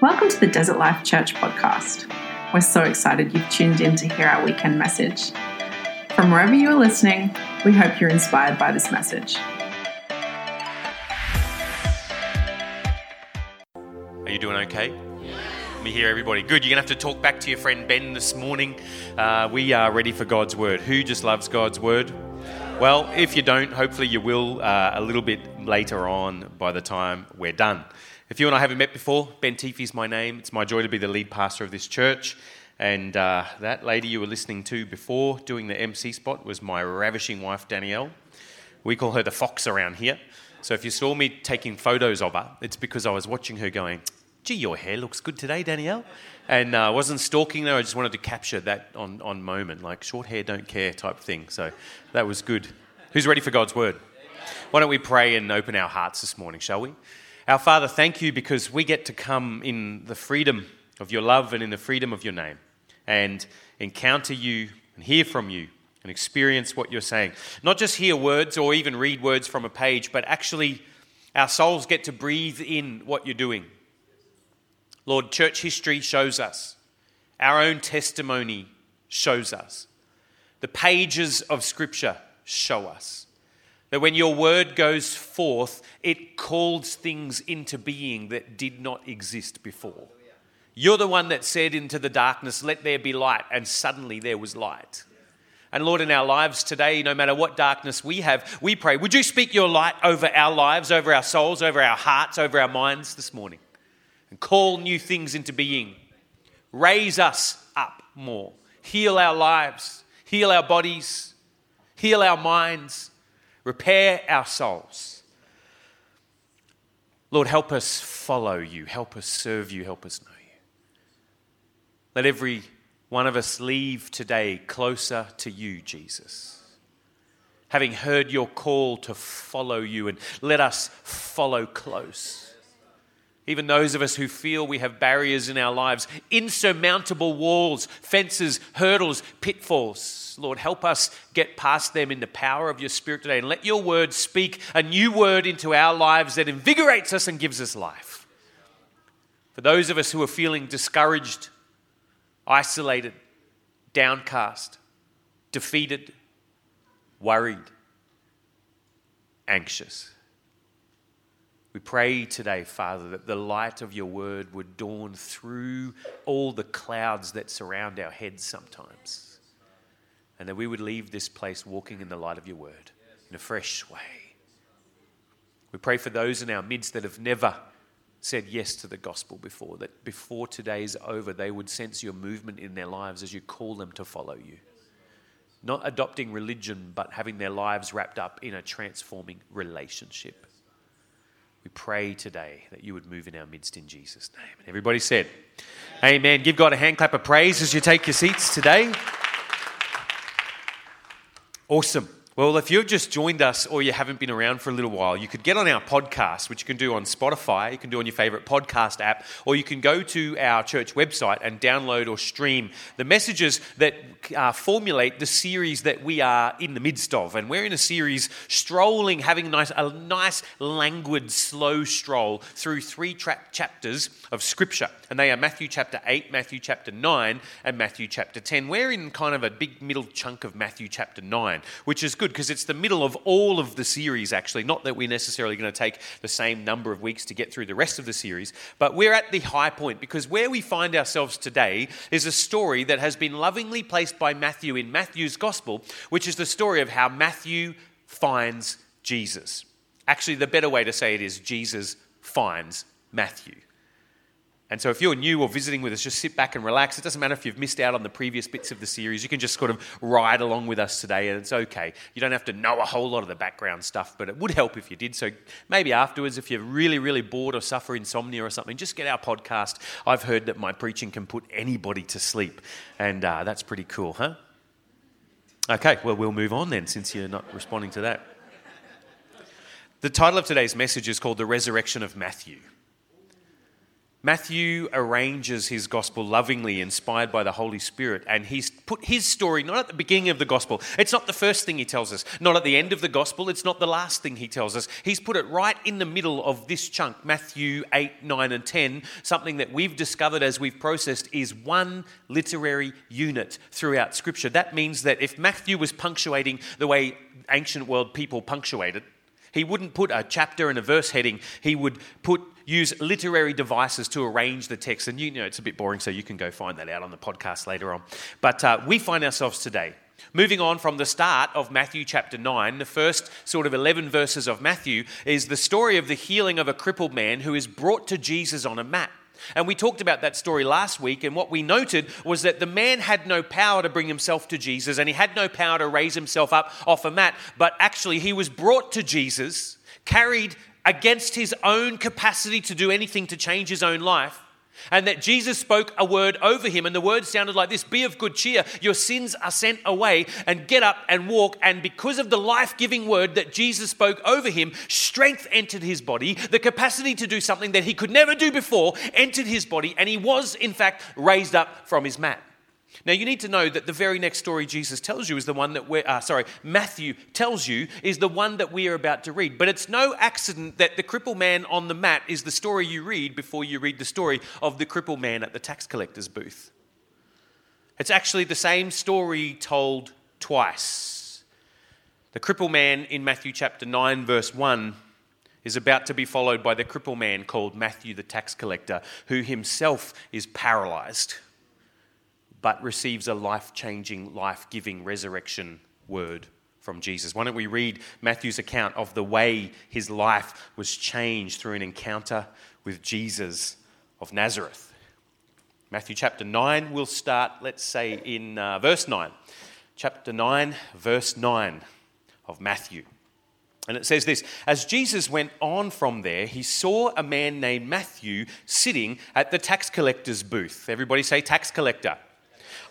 Welcome to the Desert Life Church podcast. We're so excited you've tuned in to hear our weekend message. From wherever you are listening, we hope you're inspired by this message. Are you doing okay? Let me hear everybody. Good. You're going to have to talk back to your friend Ben this morning. Uh, we are ready for God's word. Who just loves God's word? Well, if you don't, hopefully you will uh, a little bit later on by the time we're done. If you and I haven't met before, Ben Teefy is my name. It's my joy to be the lead pastor of this church. And uh, that lady you were listening to before doing the MC spot was my ravishing wife, Danielle. We call her the fox around here. So if you saw me taking photos of her, it's because I was watching her going, gee, your hair looks good today, Danielle. And I uh, wasn't stalking her, I just wanted to capture that on, on moment, like short hair don't care type thing. So that was good. Who's ready for God's word? Why don't we pray and open our hearts this morning, shall we? Our Father, thank you because we get to come in the freedom of your love and in the freedom of your name and encounter you and hear from you and experience what you're saying. Not just hear words or even read words from a page, but actually our souls get to breathe in what you're doing. Lord, church history shows us, our own testimony shows us, the pages of Scripture show us that when your word goes forth, it calls things into being that did not exist before. You're the one that said into the darkness, Let there be light, and suddenly there was light. And Lord, in our lives today, no matter what darkness we have, we pray, would you speak your light over our lives, over our souls, over our hearts, over our minds this morning? and call new things into being. Raise us up more. Heal our lives, heal our bodies, heal our minds, repair our souls. Lord, help us follow you, help us serve you, help us know you. Let every one of us leave today closer to you, Jesus. Having heard your call to follow you, and let us follow close. Even those of us who feel we have barriers in our lives, insurmountable walls, fences, hurdles, pitfalls. Lord, help us get past them in the power of your Spirit today and let your word speak a new word into our lives that invigorates us and gives us life. For those of us who are feeling discouraged, isolated, downcast, defeated, worried, anxious. We pray today, Father, that the light of your word would dawn through all the clouds that surround our heads sometimes. And that we would leave this place walking in the light of your word in a fresh way. We pray for those in our midst that have never said yes to the gospel before, that before today's over, they would sense your movement in their lives as you call them to follow you. Not adopting religion, but having their lives wrapped up in a transforming relationship. We pray today that you would move in our midst in Jesus' name. And everybody said, Amen. Amen. Give God a hand clap of praise as you take your seats today. Awesome. Well, if you've just joined us or you haven't been around for a little while, you could get on our podcast, which you can do on Spotify, you can do on your favorite podcast app, or you can go to our church website and download or stream the messages that uh, formulate the series that we are in the midst of. And we're in a series strolling, having a nice, a nice languid, slow stroll through three tra- chapters of Scripture. And they are Matthew chapter 8, Matthew chapter 9, and Matthew chapter 10. We're in kind of a big middle chunk of Matthew chapter 9, which is good good because it's the middle of all of the series, actually. Not that we're necessarily going to take the same number of weeks to get through the rest of the series, but we're at the high point because where we find ourselves today is a story that has been lovingly placed by Matthew in Matthew's gospel, which is the story of how Matthew finds Jesus. Actually, the better way to say it is Jesus finds Matthew. And so, if you're new or visiting with us, just sit back and relax. It doesn't matter if you've missed out on the previous bits of the series. You can just sort of ride along with us today, and it's okay. You don't have to know a whole lot of the background stuff, but it would help if you did. So, maybe afterwards, if you're really, really bored or suffer insomnia or something, just get our podcast. I've heard that my preaching can put anybody to sleep, and uh, that's pretty cool, huh? Okay, well, we'll move on then, since you're not responding to that. The title of today's message is called The Resurrection of Matthew. Matthew arranges his gospel lovingly, inspired by the Holy Spirit, and he's put his story not at the beginning of the gospel. It's not the first thing he tells us, not at the end of the gospel, it's not the last thing he tells us. He's put it right in the middle of this chunk, Matthew 8, 9, and 10, something that we've discovered as we've processed is one literary unit throughout Scripture. That means that if Matthew was punctuating the way ancient world people punctuated, he wouldn't put a chapter and a verse heading, he would put use literary devices to arrange the text. And you know, it's a bit boring, so you can go find that out on the podcast later on. But uh, we find ourselves today. Moving on from the start of Matthew chapter 9, the first sort of 11 verses of Matthew is the story of the healing of a crippled man who is brought to Jesus on a mat. And we talked about that story last week, and what we noted was that the man had no power to bring himself to Jesus, and he had no power to raise himself up off a mat, but actually he was brought to Jesus, carried against his own capacity to do anything to change his own life. And that Jesus spoke a word over him, and the word sounded like this Be of good cheer, your sins are sent away, and get up and walk. And because of the life giving word that Jesus spoke over him, strength entered his body. The capacity to do something that he could never do before entered his body, and he was, in fact, raised up from his mat. Now, you need to know that the very next story Jesus tells you is the one that we're, uh, sorry, Matthew tells you is the one that we are about to read. But it's no accident that the crippled man on the mat is the story you read before you read the story of the crippled man at the tax collector's booth. It's actually the same story told twice. The crippled man in Matthew chapter 9, verse 1 is about to be followed by the crippled man called Matthew the tax collector, who himself is paralyzed but receives a life changing, life giving resurrection word from Jesus. Why don't we read Matthew's account of the way his life was changed through an encounter with Jesus of Nazareth? Matthew chapter 9, we'll start, let's say, in uh, verse 9. Chapter 9, verse 9 of Matthew. And it says this As Jesus went on from there, he saw a man named Matthew sitting at the tax collector's booth. Everybody say tax collector.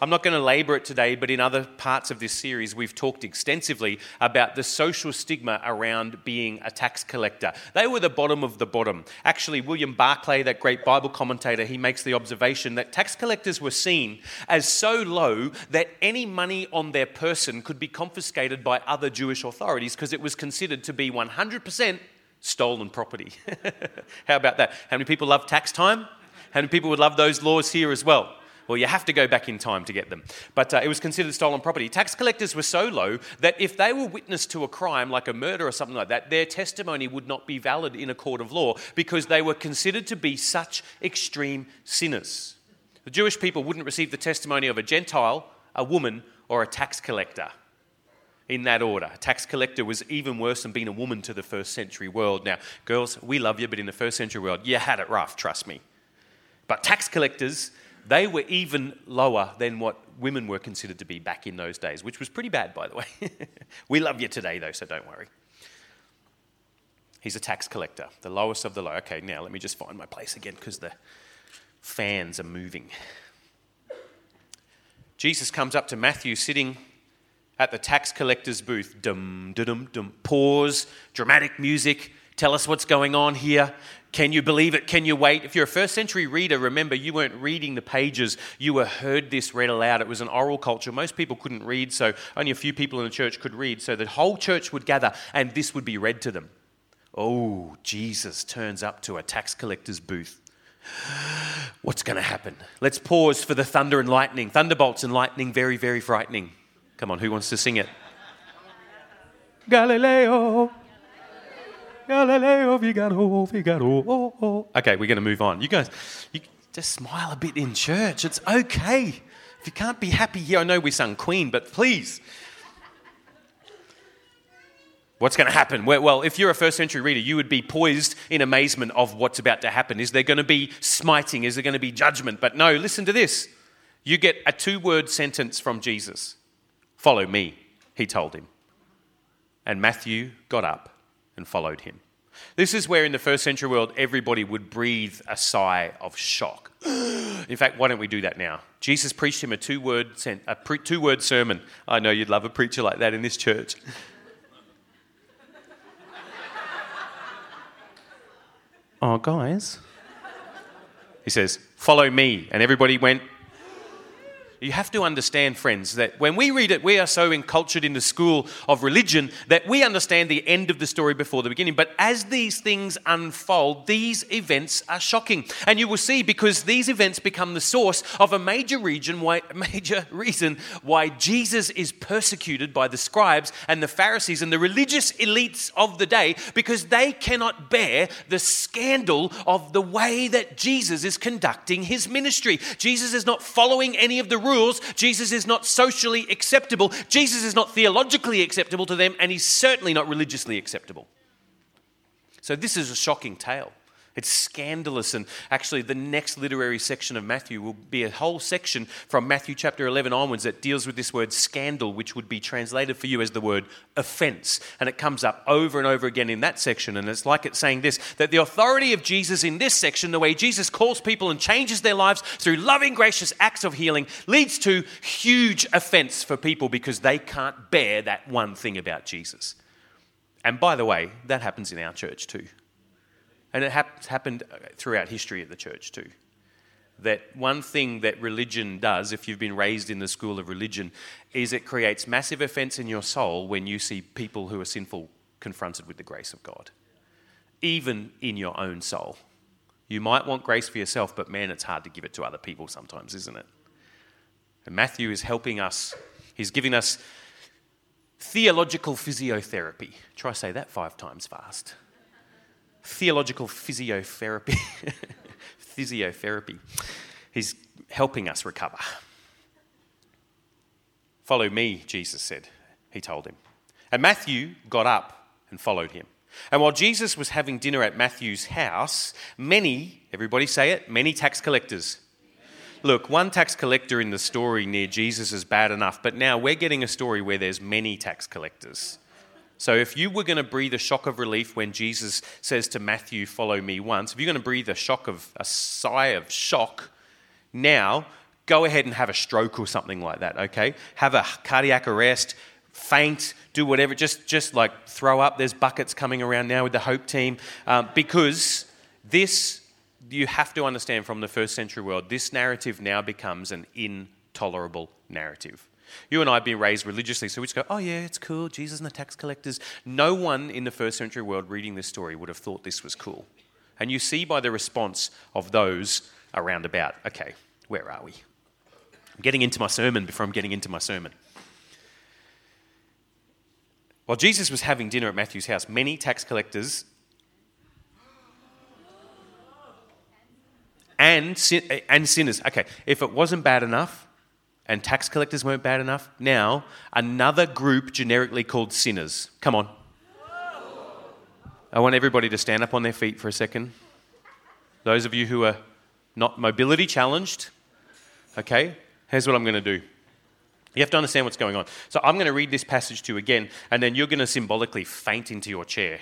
I'm not going to labour it today, but in other parts of this series, we've talked extensively about the social stigma around being a tax collector. They were the bottom of the bottom. Actually, William Barclay, that great Bible commentator, he makes the observation that tax collectors were seen as so low that any money on their person could be confiscated by other Jewish authorities because it was considered to be 100% stolen property. How about that? How many people love tax time? How many people would love those laws here as well? Well, you have to go back in time to get them. But uh, it was considered stolen property. Tax collectors were so low that if they were witness to a crime like a murder or something like that, their testimony would not be valid in a court of law because they were considered to be such extreme sinners. The Jewish people wouldn't receive the testimony of a Gentile, a woman, or a tax collector in that order. A tax collector was even worse than being a woman to the first century world. Now, girls, we love you, but in the first century world, you had it rough, trust me. But tax collectors they were even lower than what women were considered to be back in those days, which was pretty bad, by the way. we love you today, though, so don't worry. He's a tax collector, the lowest of the low. Okay, now let me just find my place again because the fans are moving. Jesus comes up to Matthew sitting at the tax collector's booth. Dum, dum, dum. Pause, dramatic music. Tell us what's going on here. Can you believe it? Can you wait? If you're a first century reader, remember you weren't reading the pages, you were heard this read aloud. It was an oral culture. Most people couldn't read, so only a few people in the church could read. So the whole church would gather and this would be read to them. Oh, Jesus turns up to a tax collector's booth. What's going to happen? Let's pause for the thunder and lightning. Thunderbolts and lightning, very, very frightening. Come on, who wants to sing it? Galileo. Galileo Figaro, Figaro. Oh, oh. Okay, we're going to move on. You guys, you just smile a bit in church. It's okay. If you can't be happy here, I know we sung Queen, but please. What's going to happen? Well, if you're a first century reader, you would be poised in amazement of what's about to happen. Is there going to be smiting? Is there going to be judgment? But no, listen to this. You get a two word sentence from Jesus Follow me, he told him. And Matthew got up and followed him. This is where, in the first century world, everybody would breathe a sigh of shock. in fact, why don't we do that now? Jesus preached him a two word, word sermon. I know you'd love a preacher like that in this church. oh, guys. He says, Follow me. And everybody went, you have to understand, friends, that when we read it, we are so encultured in the school of religion that we understand the end of the story before the beginning. But as these things unfold, these events are shocking. And you will see because these events become the source of a major region why, major reason why Jesus is persecuted by the scribes and the Pharisees and the religious elites of the day because they cannot bear the scandal of the way that Jesus is conducting his ministry. Jesus is not following any of the rules. Jesus is not socially acceptable. Jesus is not theologically acceptable to them, and he's certainly not religiously acceptable. So, this is a shocking tale. It's scandalous. And actually, the next literary section of Matthew will be a whole section from Matthew chapter 11 onwards that deals with this word scandal, which would be translated for you as the word offense. And it comes up over and over again in that section. And it's like it's saying this that the authority of Jesus in this section, the way Jesus calls people and changes their lives through loving, gracious acts of healing, leads to huge offense for people because they can't bear that one thing about Jesus. And by the way, that happens in our church too. And it has happened uh, throughout history at the church too. That one thing that religion does, if you've been raised in the school of religion, is it creates massive offense in your soul when you see people who are sinful confronted with the grace of God, even in your own soul. You might want grace for yourself, but man, it's hard to give it to other people sometimes, isn't it? And Matthew is helping us, he's giving us theological physiotherapy. Try to say that five times fast theological physiotherapy. physiotherapy. He's helping us recover. Follow me, Jesus said, he told him. And Matthew got up and followed him. And while Jesus was having dinner at Matthew's house, many, everybody say it, many tax collectors. Look, one tax collector in the story near Jesus is bad enough, but now we're getting a story where there's many tax collectors. So if you were going to breathe a shock of relief when Jesus says to Matthew, Follow me once, if you're going to breathe a shock of a sigh of shock now, go ahead and have a stroke or something like that, okay? Have a cardiac arrest, faint, do whatever, just, just like throw up. There's buckets coming around now with the Hope team um, because this, you have to understand from the first century world, this narrative now becomes an intolerable narrative. You and I have been raised religiously, so we just go, oh, yeah, it's cool. Jesus and the tax collectors. No one in the first century world reading this story would have thought this was cool. And you see by the response of those around about, okay, where are we? I'm getting into my sermon before I'm getting into my sermon. While Jesus was having dinner at Matthew's house, many tax collectors and, and sinners. Okay, if it wasn't bad enough, and tax collectors weren't bad enough. Now, another group generically called sinners. Come on. I want everybody to stand up on their feet for a second. Those of you who are not mobility challenged, okay, here's what I'm going to do. You have to understand what's going on. So I'm going to read this passage to you again, and then you're going to symbolically faint into your chair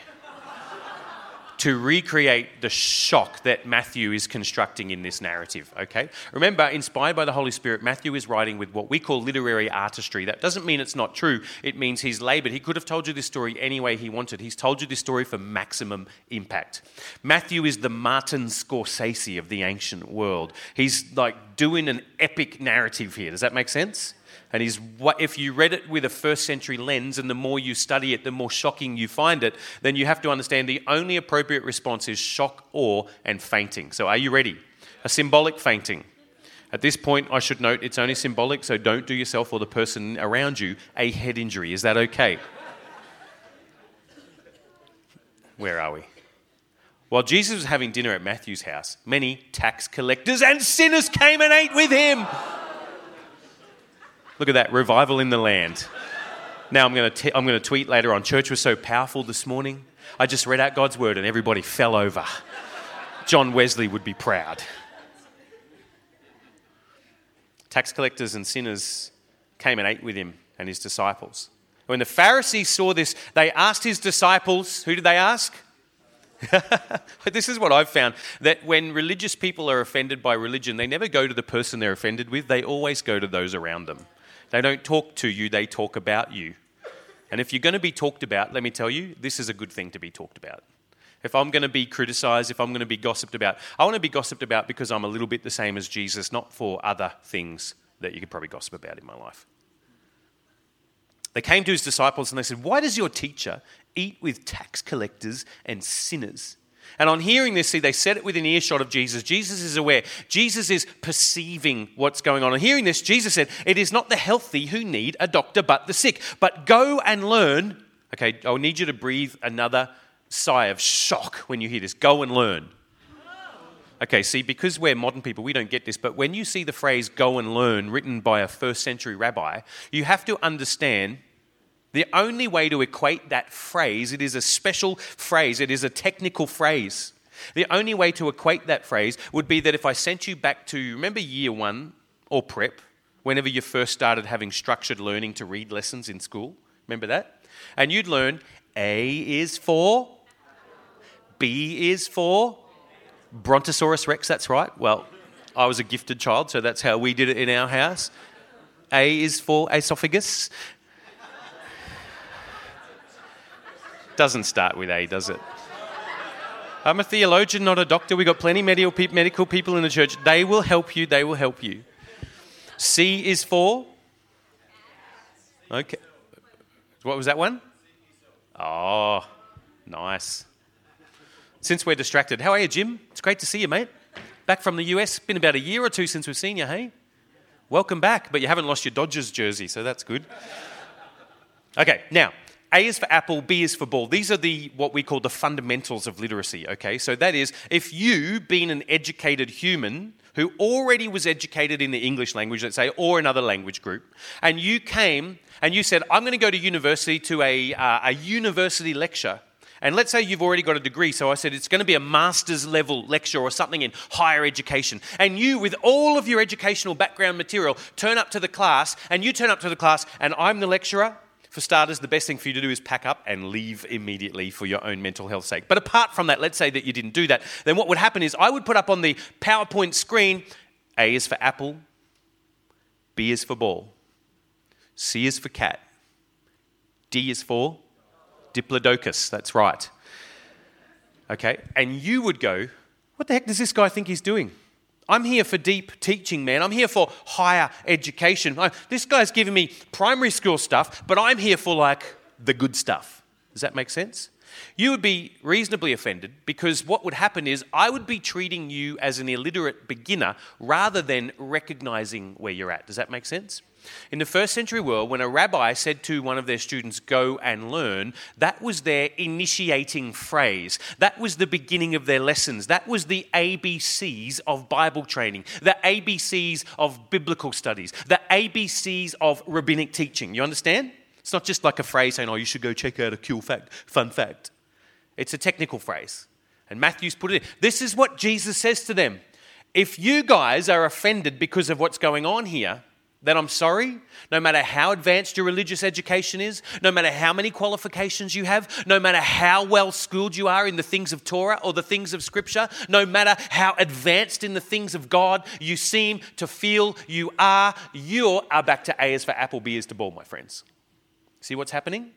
to recreate the shock that Matthew is constructing in this narrative, okay? Remember, inspired by the Holy Spirit, Matthew is writing with what we call literary artistry. That doesn't mean it's not true, it means he's labored. He could have told you this story any way he wanted. He's told you this story for maximum impact. Matthew is the Martin Scorsese of the ancient world. He's like doing an epic narrative here. Does that make sense? And he's, if you read it with a first century lens, and the more you study it, the more shocking you find it, then you have to understand the only appropriate response is shock, awe, and fainting. So, are you ready? A symbolic fainting. At this point, I should note it's only symbolic, so don't do yourself or the person around you a head injury. Is that okay? Where are we? While Jesus was having dinner at Matthew's house, many tax collectors and sinners came and ate with him. Look at that revival in the land. Now I'm going to I'm going to tweet later on. Church was so powerful this morning. I just read out God's word and everybody fell over. John Wesley would be proud. Tax collectors and sinners came and ate with him and his disciples. When the Pharisees saw this, they asked his disciples, who did they ask? this is what I've found that when religious people are offended by religion, they never go to the person they're offended with, they always go to those around them. They don't talk to you, they talk about you. And if you're going to be talked about, let me tell you, this is a good thing to be talked about. If I'm going to be criticized, if I'm going to be gossiped about, I want to be gossiped about because I'm a little bit the same as Jesus, not for other things that you could probably gossip about in my life. They came to his disciples and they said, Why does your teacher eat with tax collectors and sinners? And on hearing this, see, they said it within earshot of Jesus. Jesus is aware. Jesus is perceiving what's going on. And hearing this, Jesus said, It is not the healthy who need a doctor, but the sick. But go and learn. Okay, I'll need you to breathe another sigh of shock when you hear this. Go and learn. Okay, see, because we're modern people, we don't get this, but when you see the phrase go and learn written by a first century rabbi, you have to understand the only way to equate that phrase, it is a special phrase, it is a technical phrase. The only way to equate that phrase would be that if I sent you back to, remember year one or prep, whenever you first started having structured learning to read lessons in school, remember that? And you'd learn A is for, B is for, Brontosaurus Rex, that's right. Well, I was a gifted child, so that's how we did it in our house. A is for esophagus, Doesn't start with A, does it? I'm a theologian, not a doctor. We've got plenty of medical people in the church. They will help you. They will help you. C is for? Okay. What was that one? Oh, nice. Since we're distracted, how are you, Jim? It's great to see you, mate. Back from the US. Been about a year or two since we've seen you, hey? Welcome back, but you haven't lost your Dodgers jersey, so that's good. Okay, now, a is for apple, B is for ball. These are the what we call the fundamentals of literacy, okay? So that is if you being an educated human who already was educated in the English language, let's say, or another language group, and you came and you said, I'm going to go to university to a, uh, a university lecture. And let's say you've already got a degree, so I said it's going to be a master's level lecture or something in higher education. And you, with all of your educational background material, turn up to the class, and you turn up to the class, and I'm the lecturer, for starters, the best thing for you to do is pack up and leave immediately for your own mental health sake. But apart from that, let's say that you didn't do that, then what would happen is I would put up on the PowerPoint screen A is for apple, B is for ball, C is for cat, D is for Diplodocus, that's right. Okay, and you would go, What the heck does this guy think he's doing? I'm here for deep teaching, man. I'm here for higher education. This guy's giving me primary school stuff, but I'm here for like the good stuff. Does that make sense? You would be reasonably offended because what would happen is I would be treating you as an illiterate beginner rather than recognizing where you're at. Does that make sense? In the first century world, when a rabbi said to one of their students, Go and learn, that was their initiating phrase. That was the beginning of their lessons. That was the ABCs of Bible training, the ABCs of biblical studies, the ABCs of rabbinic teaching. You understand? It's not just like a phrase saying, Oh, you should go check out a cool fact, fun fact. It's a technical phrase. And Matthew's put it in. This is what Jesus says to them. If you guys are offended because of what's going on here, then I'm sorry. No matter how advanced your religious education is, no matter how many qualifications you have, no matter how well schooled you are in the things of Torah or the things of Scripture, no matter how advanced in the things of God you seem to feel you are, you are back to A is for apple, B is to ball, my friends. See what's happening?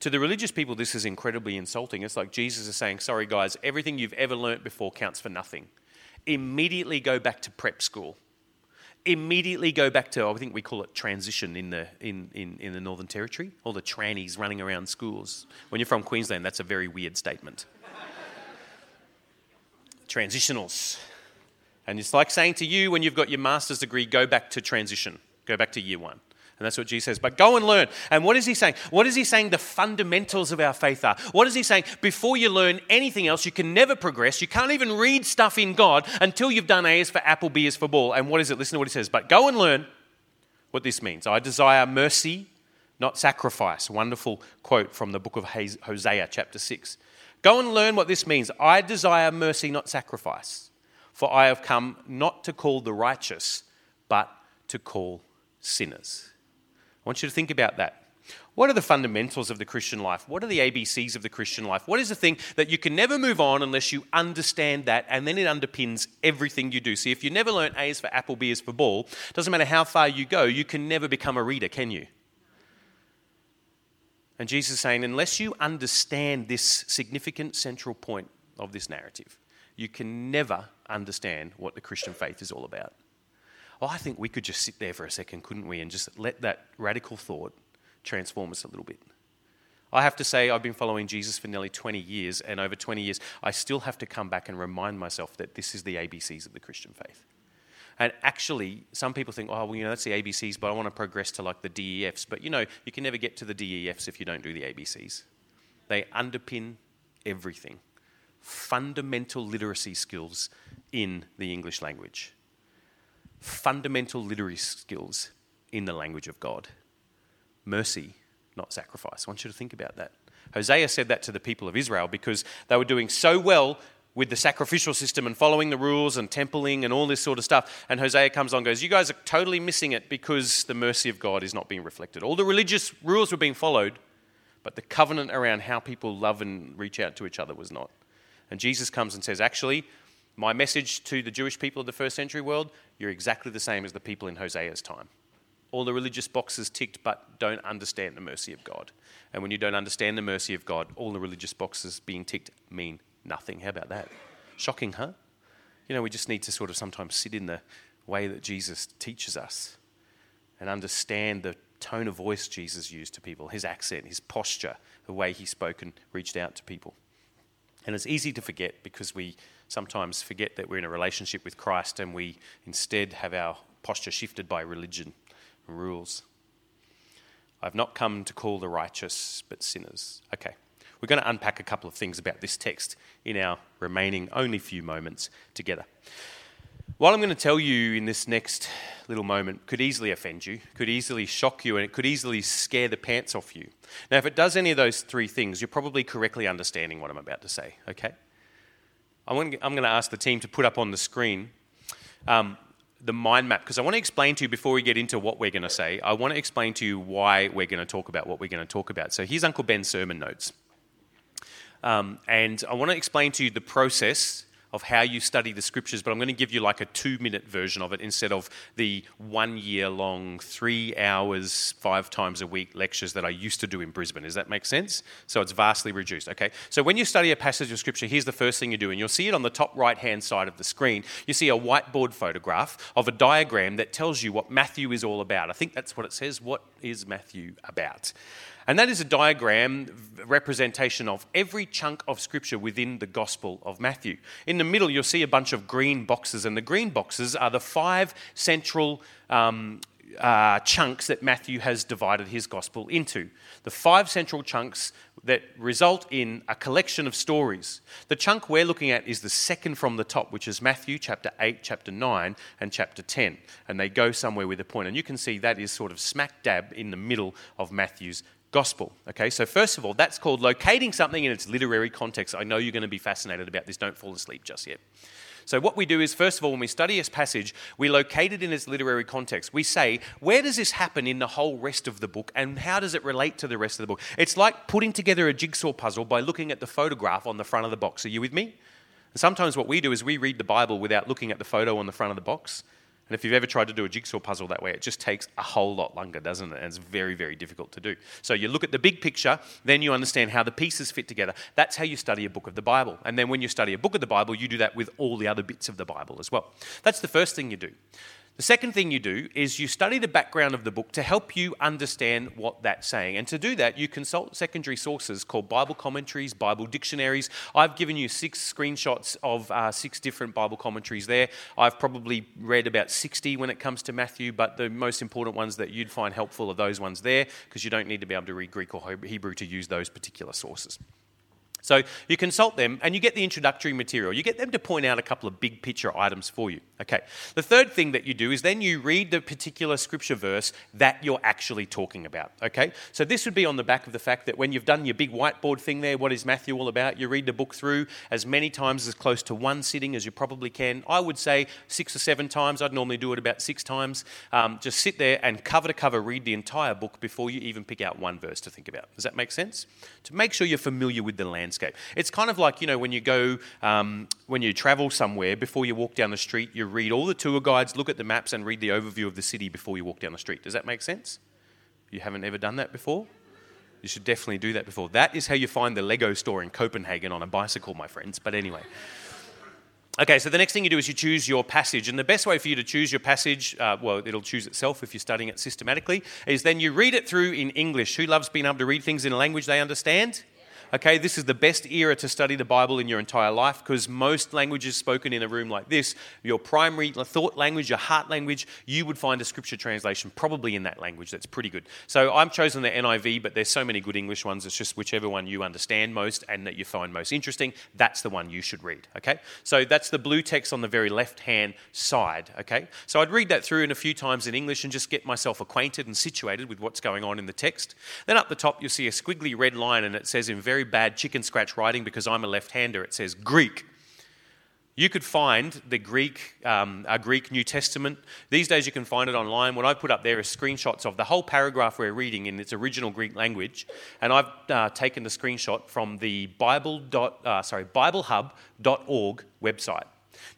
To the religious people, this is incredibly insulting. It's like Jesus is saying, Sorry, guys, everything you've ever learnt before counts for nothing. Immediately go back to prep school immediately go back to, I think we call it transition in the, in, in, in the Northern Territory, all the trannies running around schools. When you're from Queensland, that's a very weird statement. Transitionals. And it's like saying to you when you've got your master's degree, go back to transition, go back to year one. And that's what Jesus says. But go and learn. And what is he saying? What is he saying the fundamentals of our faith are? What is he saying? Before you learn anything else, you can never progress. You can't even read stuff in God until you've done A is for apple, B is for ball. And what is it? Listen to what he says. But go and learn what this means. I desire mercy, not sacrifice. Wonderful quote from the book of Hosea, chapter 6. Go and learn what this means. I desire mercy, not sacrifice. For I have come not to call the righteous, but to call sinners. I want you to think about that. What are the fundamentals of the Christian life? What are the ABCs of the Christian life? What is the thing that you can never move on unless you understand that and then it underpins everything you do? See, if you never learn A is for apple, B is for ball, doesn't matter how far you go, you can never become a reader, can you? And Jesus is saying, unless you understand this significant central point of this narrative, you can never understand what the Christian faith is all about. Well, I think we could just sit there for a second, couldn't we, and just let that radical thought transform us a little bit. I have to say, I've been following Jesus for nearly 20 years, and over 20 years, I still have to come back and remind myself that this is the ABCs of the Christian faith. And actually, some people think, oh, well, you know, that's the ABCs, but I want to progress to like the DEFs. But you know, you can never get to the DEFs if you don't do the ABCs. They underpin everything. Fundamental literacy skills in the English language, fundamental literary skills in the language of God. Mercy, not sacrifice. I want you to think about that. Hosea said that to the people of Israel because they were doing so well with the sacrificial system and following the rules and templing and all this sort of stuff. And Hosea comes on and goes, You guys are totally missing it because the mercy of God is not being reflected. All the religious rules were being followed, but the covenant around how people love and reach out to each other was not. And Jesus comes and says, Actually, my message to the Jewish people of the first century world, you're exactly the same as the people in Hosea's time. All the religious boxes ticked, but don't understand the mercy of God. And when you don't understand the mercy of God, all the religious boxes being ticked mean nothing. How about that? Shocking, huh? You know, we just need to sort of sometimes sit in the way that Jesus teaches us and understand the tone of voice Jesus used to people, his accent, his posture, the way he spoke and reached out to people. And it's easy to forget because we sometimes forget that we're in a relationship with Christ and we instead have our posture shifted by religion and rules. I've not come to call the righteous, but sinners. Okay. We're going to unpack a couple of things about this text in our remaining only few moments together. What I'm going to tell you in this next little moment could easily offend you, could easily shock you, and it could easily scare the pants off you. Now, if it does any of those three things, you're probably correctly understanding what I'm about to say, okay? I'm going to ask the team to put up on the screen um, the mind map because I want to explain to you before we get into what we're going to say, I want to explain to you why we're going to talk about what we're going to talk about. So here's Uncle Ben's sermon notes. Um, and I want to explain to you the process of how you study the scriptures, but I'm going to give you like a two minute version of it instead of the one year long, three hours, five times a week lectures that I used to do in Brisbane. Does that make sense? So it's vastly reduced. Okay. So when you study a passage of scripture, here's the first thing you do, and you'll see it on the top right hand side of the screen. You see a whiteboard photograph of a diagram that tells you what Matthew is all about. I think that's what it says. What is Matthew about? And that is a diagram representation of every chunk of scripture within the Gospel of Matthew. In the middle, you'll see a bunch of green boxes, and the green boxes are the five central um, uh, chunks that Matthew has divided his Gospel into. The five central chunks that result in a collection of stories. The chunk we're looking at is the second from the top, which is Matthew chapter 8, chapter 9, and chapter 10. And they go somewhere with a point. And you can see that is sort of smack dab in the middle of Matthew's gospel. Okay, so first of all, that's called locating something in its literary context. I know you're going to be fascinated about this. Don't fall asleep just yet. So, what we do is, first of all, when we study a passage, we locate it in its literary context. We say, where does this happen in the whole rest of the book, and how does it relate to the rest of the book? It's like putting together a jigsaw puzzle by looking at the photograph on the front of the box. Are you with me? And sometimes what we do is we read the Bible without looking at the photo on the front of the box. And if you've ever tried to do a jigsaw puzzle that way, it just takes a whole lot longer, doesn't it? And it's very, very difficult to do. So you look at the big picture, then you understand how the pieces fit together. That's how you study a book of the Bible. And then when you study a book of the Bible, you do that with all the other bits of the Bible as well. That's the first thing you do. The second thing you do is you study the background of the book to help you understand what that's saying. And to do that, you consult secondary sources called Bible commentaries, Bible dictionaries. I've given you six screenshots of uh, six different Bible commentaries there. I've probably read about 60 when it comes to Matthew, but the most important ones that you'd find helpful are those ones there because you don't need to be able to read Greek or Hebrew to use those particular sources. So you consult them and you get the introductory material. You get them to point out a couple of big picture items for you. Okay. The third thing that you do is then you read the particular scripture verse that you're actually talking about. Okay. So this would be on the back of the fact that when you've done your big whiteboard thing there, what is Matthew all about? You read the book through as many times as close to one sitting as you probably can. I would say six or seven times. I'd normally do it about six times. Um, just sit there and cover to cover read the entire book before you even pick out one verse to think about. Does that make sense? To make sure you're familiar with the landscape. It's kind of like, you know, when you go, um, when you travel somewhere, before you walk down the street, you read all the tour guides, look at the maps, and read the overview of the city before you walk down the street. Does that make sense? You haven't ever done that before? You should definitely do that before. That is how you find the Lego store in Copenhagen on a bicycle, my friends. But anyway. Okay, so the next thing you do is you choose your passage. And the best way for you to choose your passage, uh, well, it'll choose itself if you're studying it systematically, is then you read it through in English. Who loves being able to read things in a language they understand? Okay, this is the best era to study the Bible in your entire life because most languages spoken in a room like this, your primary thought language, your heart language, you would find a scripture translation probably in that language. That's pretty good. So I've chosen the NIV, but there's so many good English ones. It's just whichever one you understand most and that you find most interesting, that's the one you should read. Okay, so that's the blue text on the very left hand side. Okay, so I'd read that through in a few times in English and just get myself acquainted and situated with what's going on in the text. Then up the top, you'll see a squiggly red line and it says in very very bad chicken scratch writing because I'm a left hander. It says Greek. You could find the Greek, um, a Greek New Testament. These days you can find it online. What I put up there is screenshots of the whole paragraph we're reading in its original Greek language, and I've uh, taken the screenshot from the Bible dot, uh, sorry, BibleHub.org website.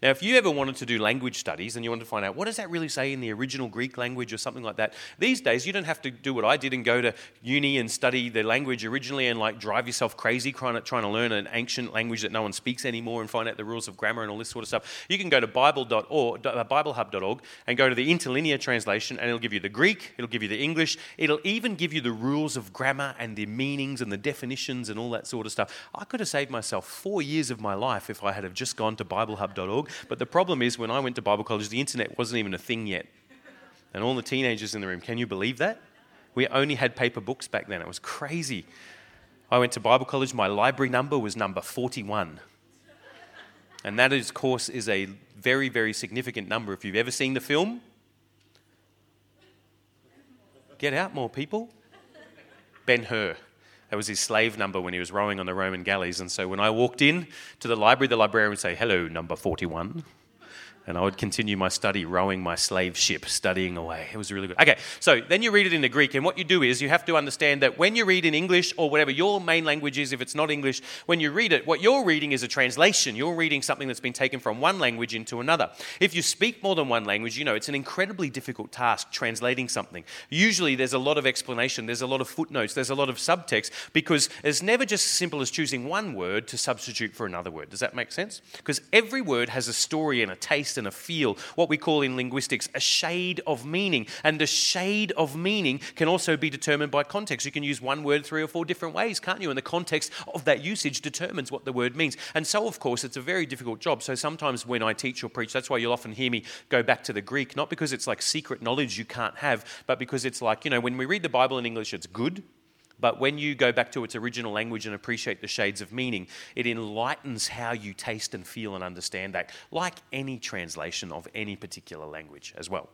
Now, if you ever wanted to do language studies and you wanted to find out what does that really say in the original Greek language or something like that, these days you don't have to do what I did and go to uni and study the language originally and like drive yourself crazy trying to, learn an ancient language that no one speaks anymore and find out the rules of grammar and all this sort of stuff. You can go to Bible.org, uh, BibleHub.org and go to the interlinear translation and it'll give you the Greek, it'll give you the English, it'll even give you the rules of grammar and the meanings and the definitions and all that sort of stuff. I could have saved myself four years of my life if I had have just gone to BibleHub.org but the problem is, when I went to Bible college, the internet wasn't even a thing yet. And all the teenagers in the room, can you believe that? We only had paper books back then. It was crazy. I went to Bible college, my library number was number 41. And that, of course, is a very, very significant number. If you've ever seen the film, get out more people. Ben Hur. That was his slave number when he was rowing on the Roman galleys. And so when I walked in to the library, the librarian would say, Hello, number 41 and I would continue my study, rowing my slave ship, studying away. It was really good. Okay, so then you read it in the Greek, and what you do is you have to understand that when you read in English or whatever your main language is, if it's not English, when you read it, what you're reading is a translation. You're reading something that's been taken from one language into another. If you speak more than one language, you know it's an incredibly difficult task translating something. Usually there's a lot of explanation, there's a lot of footnotes, there's a lot of subtext, because it's never just as simple as choosing one word to substitute for another word. Does that make sense? Because every word has a story and a taste taste and a feel, what we call in linguistics a shade of meaning. And the shade of meaning can also be determined by context. You can use one word three or four different ways, can't you? And the context of that usage determines what the word means. And so, of course, it's a very difficult job. So sometimes when I teach or preach, that's why you'll often hear me go back to the Greek, not because it's like secret knowledge you can't have, but because it's like, you know, when we read the Bible in English, it's good. But when you go back to its original language and appreciate the shades of meaning, it enlightens how you taste and feel and understand that, like any translation of any particular language as well.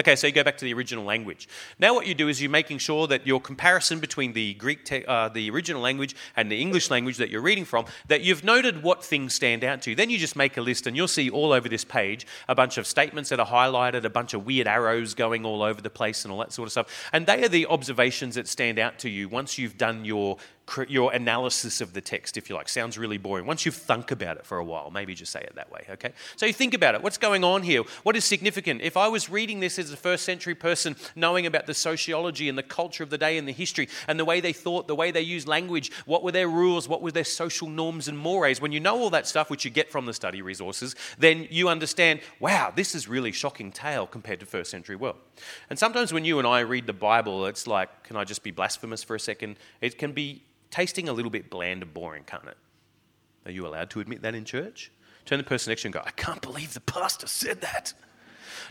Okay, so you go back to the original language. Now, what you do is you're making sure that your comparison between the Greek, te- uh, the original language, and the English language that you're reading from, that you've noted what things stand out to you. Then you just make a list, and you'll see all over this page a bunch of statements that are highlighted, a bunch of weird arrows going all over the place, and all that sort of stuff. And they are the observations that stand out to you once you've done your your analysis of the text, if you like. Sounds really boring. Once you've thunk about it for a while, maybe just say it that way, okay? So you think about it. What's going on here? What is significant? If I was reading this as a first century person, knowing about the sociology and the culture of the day and the history and the way they thought, the way they used language, what were their rules, what were their social norms and mores, when you know all that stuff, which you get from the study resources, then you understand, wow, this is really shocking tale compared to first century world. And sometimes when you and I read the Bible, it's like, can I just be blasphemous for a second? It can be tasting a little bit bland and boring, can't it? Are you allowed to admit that in church? Turn the person next to you and go, I can't believe the pastor said that.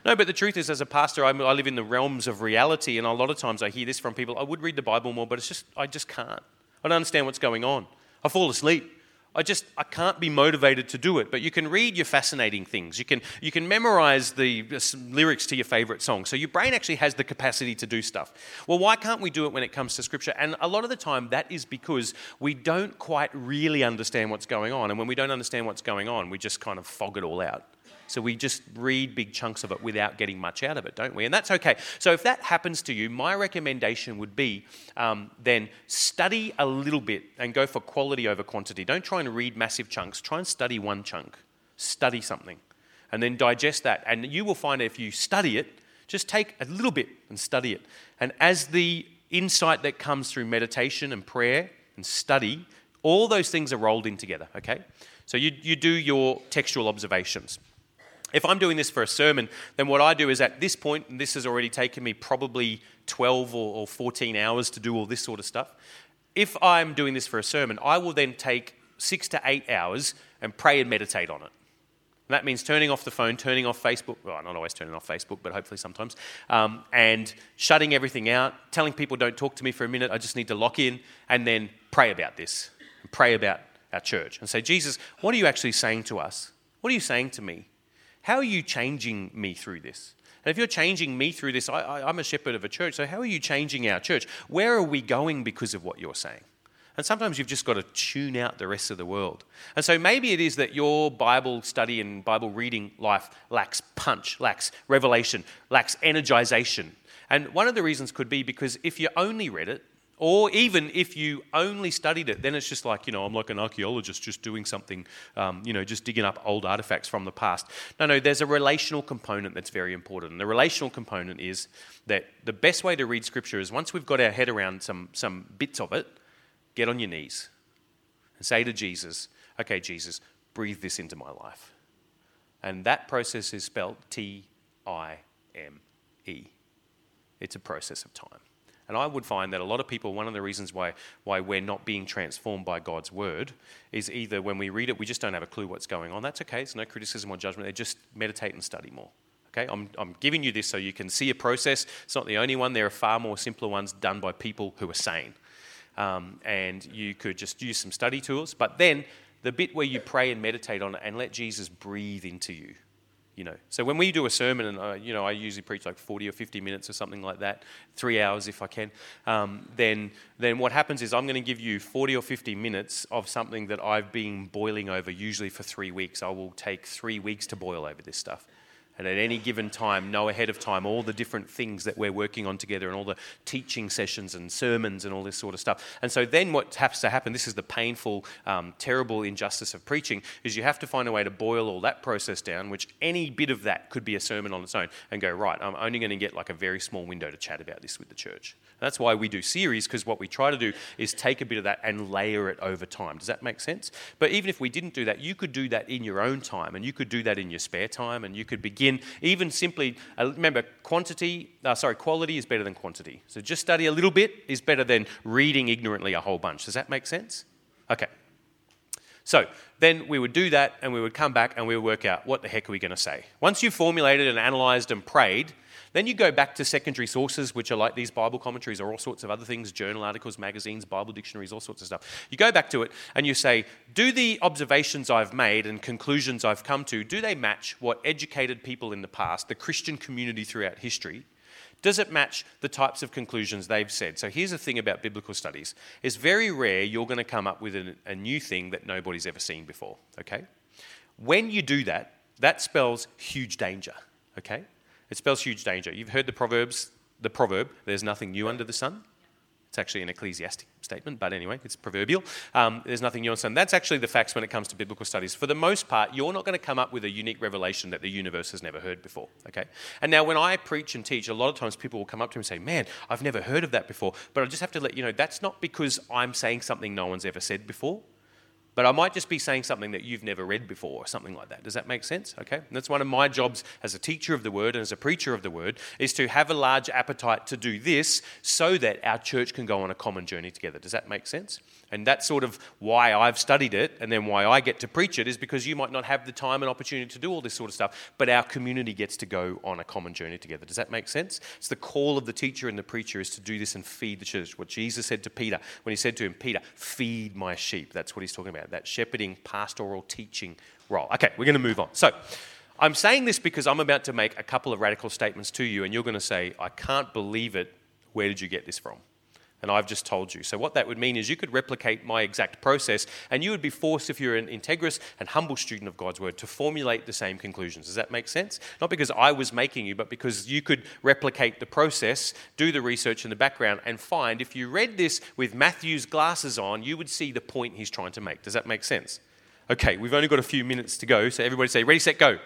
No, but the truth is, as a pastor, I, live in the realms of reality, and a lot of times I hear this from people. I would read the Bible more, but it's just, I just can't. I don't understand what's going on. I fall asleep. I just I can't be motivated to do it. But you can read your fascinating things. You can you can memorize the uh, lyrics to your favorite song. So your brain actually has the capacity to do stuff. Well, why can't we do it when it comes to scripture? And a lot of the time that is because we don't quite really understand what's going on. And when we don't understand what's going on, we just kind of fog it all out. So we just read big chunks of it without getting much out of it, don't we? And that's okay. So if that happens to you, my recommendation would be um, then study a little bit and go for quality over quantity. Don't try and read massive chunks. Try and study one chunk. Study something. And then digest that. And you will find if you study it, just take a little bit and study it. And as the insight that comes through meditation and prayer and study, all those things are rolled in together, okay? So you, you do your textual observations. If I'm doing this for a sermon, then what I do is at this point, and this has already taken me probably 12 or, or 14 hours to do all this sort of stuff. If I'm doing this for a sermon, I will then take six to eight hours and pray and meditate on it. And that means turning off the phone, turning off Facebook, well, not always turning off Facebook, but hopefully sometimes, um, and shutting everything out, telling people don't talk to me for a minute, I just need to lock in, and then pray about this, and pray about our church, and say, Jesus, what are you actually saying to us? What are you saying to me? How are you changing me through this? And if you're changing me through this, I, am a shepherd of a church, so how are you changing our church? Where are we going because of what you're saying? And sometimes you've just got to tune out the rest of the world. And so maybe it is that your Bible study and Bible reading life lacks punch, lacks revelation, lacks energization. And one of the reasons could be because if you only read it, or even if you only studied it, then it's just like, you know, I'm like an archaeologist just doing something, um, you know, just digging up old artifacts from the past. No, no, there's a relational component that's very important. And the relational component is that the best way to read Scripture is once we've got our head around some, some bits of it, get on your knees and say to Jesus, okay, Jesus, breathe this into my life. And that process is spelled T I M E. It's a process of time. And I would find that a lot of people, one of the reasons why, why we're not being transformed by God's word is either when we read it, we just don't have a clue what's going on. That's okay, it's no criticism or judgment. They just meditate and study more. Okay, I'm, I'm giving you this so you can see a process. It's not the only one, there are far more simpler ones done by people who are sane. Um, and you could just use some study tools. But then the bit where you pray and meditate on it and let Jesus breathe into you you know. So when we do a sermon, and uh, you know, I usually preach like 40 or 50 minutes or something like that, three hours if I can. Um, then, then what happens is I'm going to give you 40 or 50 minutes of something that I've been boiling over, usually for three weeks. I will take three weeks to boil over this stuff and at any given time know ahead of time all the different things that we're working on together and all the teaching sessions and sermons and all this sort of stuff. And so then what has to happen, this is the painful, um, terrible injustice of preaching, is you have to find a way to boil all that process down, which any bit of that could be a sermon on its own, and go, right, I'm only going to get like a very small window to chat about this with the church. And that's why we do series, because what we try to do is take a bit of that and layer it over time. Does that make sense? But even if we didn't do that, you could do that in your own time, and you could do that in your spare time, and you could begin even simply, uh, remember, quantity, uh, sorry, quality is better than quantity. So just study a little bit is better than reading ignorantly a whole bunch. Does that make sense? Okay. So then we would do that and we would come back and we would work out what the heck are we going to say. Once you've formulated and analysed and prayed, then you go back to secondary sources, which are like these Bible commentaries or all sorts of other things journal articles, magazines, Bible dictionaries, all sorts of stuff. You go back to it and you say, Do the observations I've made and conclusions I've come to, do they match what educated people in the past, the Christian community throughout history, does it match the types of conclusions they've said? So here's the thing about biblical studies. It's very rare you're going to come up with a, a new thing that nobody's ever seen before, okay? When you do that, that spells huge danger, okay? It spells huge danger. You've heard the proverbs, the proverb, there's nothing new under the sun. It's actually an ecclesiastic statement, but anyway, it's proverbial. Um, there's nothing new under the sun. That's actually the facts when it comes to biblical studies. For the most part, you're not going to come up with a unique revelation that the universe has never heard before. Okay. And now, when I preach and teach, a lot of times people will come up to me and say, "Man, I've never heard of that before." But I just have to let you know that's not because I'm saying something no one's ever said before. But I might just be saying something that you've never read before or something like that. Does that make sense? Okay. And that's one of my jobs as a teacher of the word and as a preacher of the word is to have a large appetite to do this so that our church can go on a common journey together. Does that make sense? And that's sort of why I've studied it and then why I get to preach it is because you might not have the time and opportunity to do all this sort of stuff, but our community gets to go on a common journey together. Does that make sense? It's the call of the teacher and the preacher is to do this and feed the church. What Jesus said to Peter when he said to him, Peter, feed my sheep. That's what he's talking about, that shepherding, pastoral, teaching role. Okay, we're going to move on. So, I'm saying this because I'm about to make a couple of radical statements to you, and you're going to say, I can't believe it. Where did you get this from? And I've just told you. So, what that would mean is you could replicate my exact process, and you would be forced, if you're an integrous and humble student of God's word, to formulate the same conclusions. Does that make sense? Not because I was making you, but because you could replicate the process, do the research in the background, and find if you read this with Matthew's glasses on, you would see the point he's trying to make. Does that make sense? Okay, we've only got a few minutes to go, so everybody say, ready, set, go.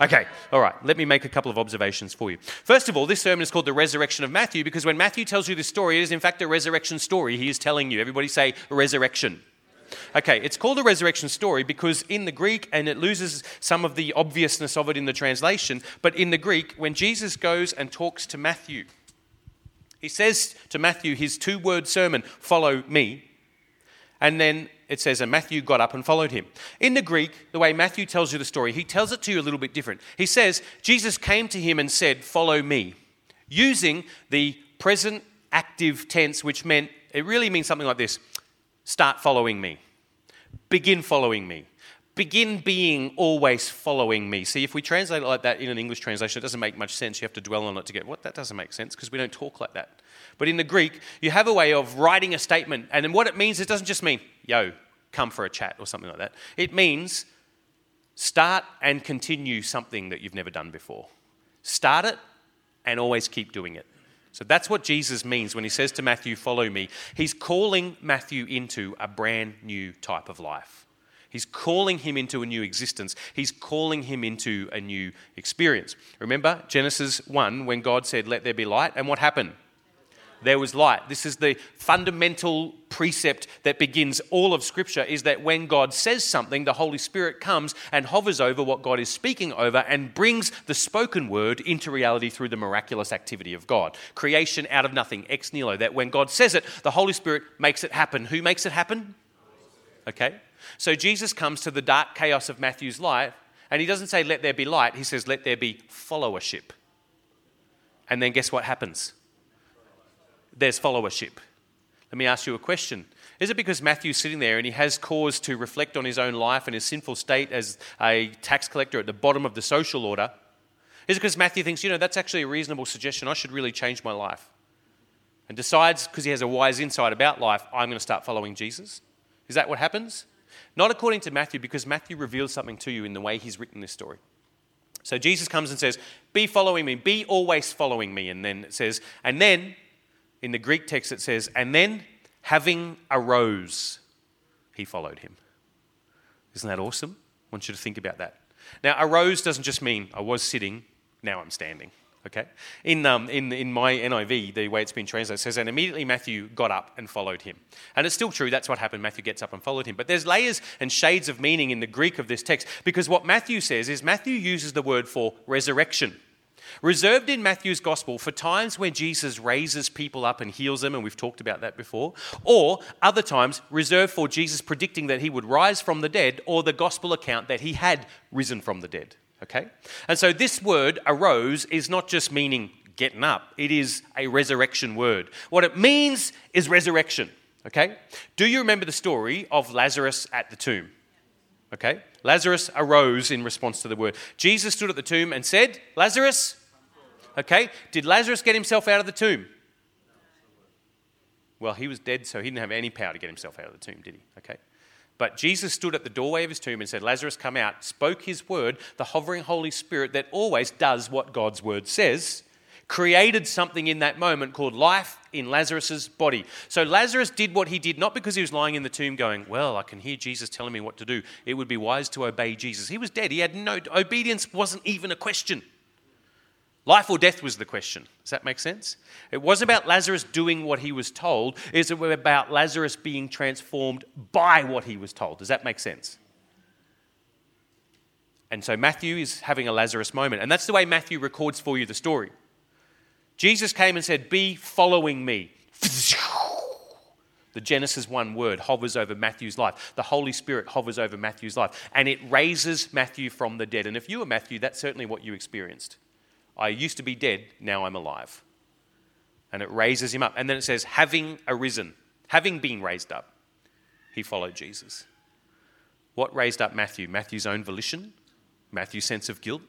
Okay, all right. Let me make a couple of observations for you. First of all, this sermon is called The Resurrection of Matthew because when Matthew tells you this story, it is in fact a resurrection story he is telling you. Everybody say resurrection. Okay, it's called a resurrection story because in the Greek, and it loses some of the obviousness of it in the translation, but in the Greek, when Jesus goes and talks to Matthew, he says to Matthew his two word sermon, Follow me. And then it says, and Matthew got up and followed him. In the Greek, the way Matthew tells you the story, he tells it to you a little bit different. He says, Jesus came to him and said, Follow me, using the present active tense, which meant, it really means something like this start following me, begin following me. Begin being always following me. See, if we translate it like that in an English translation, it doesn't make much sense. You have to dwell on it to get what that doesn't make sense because we don't talk like that. But in the Greek, you have a way of writing a statement, and then what it means, it doesn't just mean, yo, come for a chat or something like that. It means start and continue something that you've never done before. Start it and always keep doing it. So that's what Jesus means when he says to Matthew, Follow me. He's calling Matthew into a brand new type of life. He's calling him into a new existence. He's calling him into a new experience. Remember Genesis 1 when God said, Let there be light, and what happened? There was light. This is the fundamental precept that begins all of Scripture is that when God says something, the Holy Spirit comes and hovers over what God is speaking over and brings the spoken word into reality through the miraculous activity of God. Creation out of nothing, ex nihilo, that when God says it, the Holy Spirit makes it happen. Who makes it happen? Okay? So Jesus comes to the dark chaos of Matthew's life and he doesn't say, let there be light. He says, let there be followership. And then guess what happens? There's followership. Let me ask you a question. Is it because Matthew's sitting there and he has cause to reflect on his own life and his sinful state as a tax collector at the bottom of the social order? Is it because Matthew thinks, you know, that's actually a reasonable suggestion, I should really change my life? And decides, because he has a wise insight about life, I'm going to start following Jesus? Is that what happens? Not according to Matthew, because Matthew reveals something to you in the way he's written this story. So Jesus comes and says, Be following me, be always following me. And then it says, And then in the Greek text, it says, and then having arose, he followed him. Isn't that awesome? I want you to think about that. Now, arose doesn't just mean I was sitting, now I'm standing. Okay? In, um, in, in my NIV, the way it's been translated says, and immediately Matthew got up and followed him. And it's still true, that's what happened. Matthew gets up and followed him. But there's layers and shades of meaning in the Greek of this text because what Matthew says is Matthew uses the word for resurrection reserved in Matthew's gospel for times when Jesus raises people up and heals them, and we've talked about that before, or other times reserved for Jesus predicting that he would rise from the dead, or the gospel account that he had risen from the dead. Okay? And so this word arose is not just meaning getting up, it is a resurrection word. What it means is resurrection. Okay? Do you remember the story of Lazarus at the tomb? Okay? Lazarus arose in response to the word. Jesus stood at the tomb and said, Lazarus, Okay? Did Lazarus get himself out of the tomb? Well, he was dead, so he didn't have any power to get himself out of the tomb, did he? Okay? But Jesus stood at the doorway of his tomb and said, Lazarus, come out, spoke his word, the hovering Holy Spirit that always does what God's word says, created something in that moment called life in Lazarus's body. So Lazarus did what he did not because he was lying in the tomb going, Well, I can hear Jesus telling me what to do. It would be wise to obey Jesus. He was dead. He had no obedience wasn't even a question. Life or death was the question. Does that make sense? It wasn't about Lazarus doing what he was told, it was about Lazarus being transformed by what he was told. Does that make sense? And so Matthew is having a Lazarus moment. And that's the way Matthew records for you the story. Jesus came and said, Be following me. The Genesis 1 word hovers over Matthew's life. The Holy Spirit hovers over Matthew's life. And it raises Matthew from the dead. And if you were Matthew, that's certainly what you experienced. I used to be dead, now I'm alive. And it raises him up. And then it says, having arisen, having been raised up, he followed Jesus. What raised up Matthew? Matthew's own volition, Matthew's sense of guilt,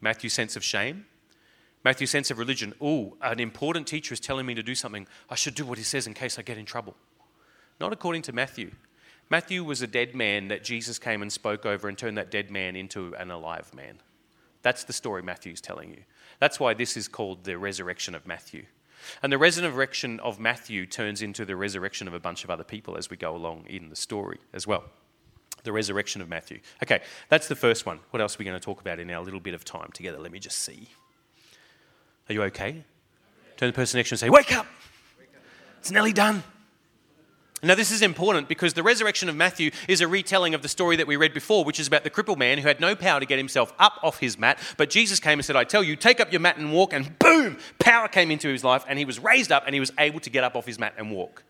Matthew's sense of shame, Matthew's sense of religion. Oh, an important teacher is telling me to do something. I should do what he says in case I get in trouble. Not according to Matthew. Matthew was a dead man that Jesus came and spoke over and turned that dead man into an alive man. That's the story Matthew's telling you. That's why this is called the resurrection of Matthew. And the resurrection of Matthew turns into the resurrection of a bunch of other people as we go along in the story as well. The resurrection of Matthew. Okay, that's the first one. What else are we going to talk about in our little bit of time together? Let me just see. Are you okay? Turn to the person next to you and say, Wake up! It's nearly done. Now, this is important because the resurrection of Matthew is a retelling of the story that we read before, which is about the crippled man who had no power to get himself up off his mat. But Jesus came and said, I tell you, take up your mat and walk, and boom, power came into his life, and he was raised up and he was able to get up off his mat and walk.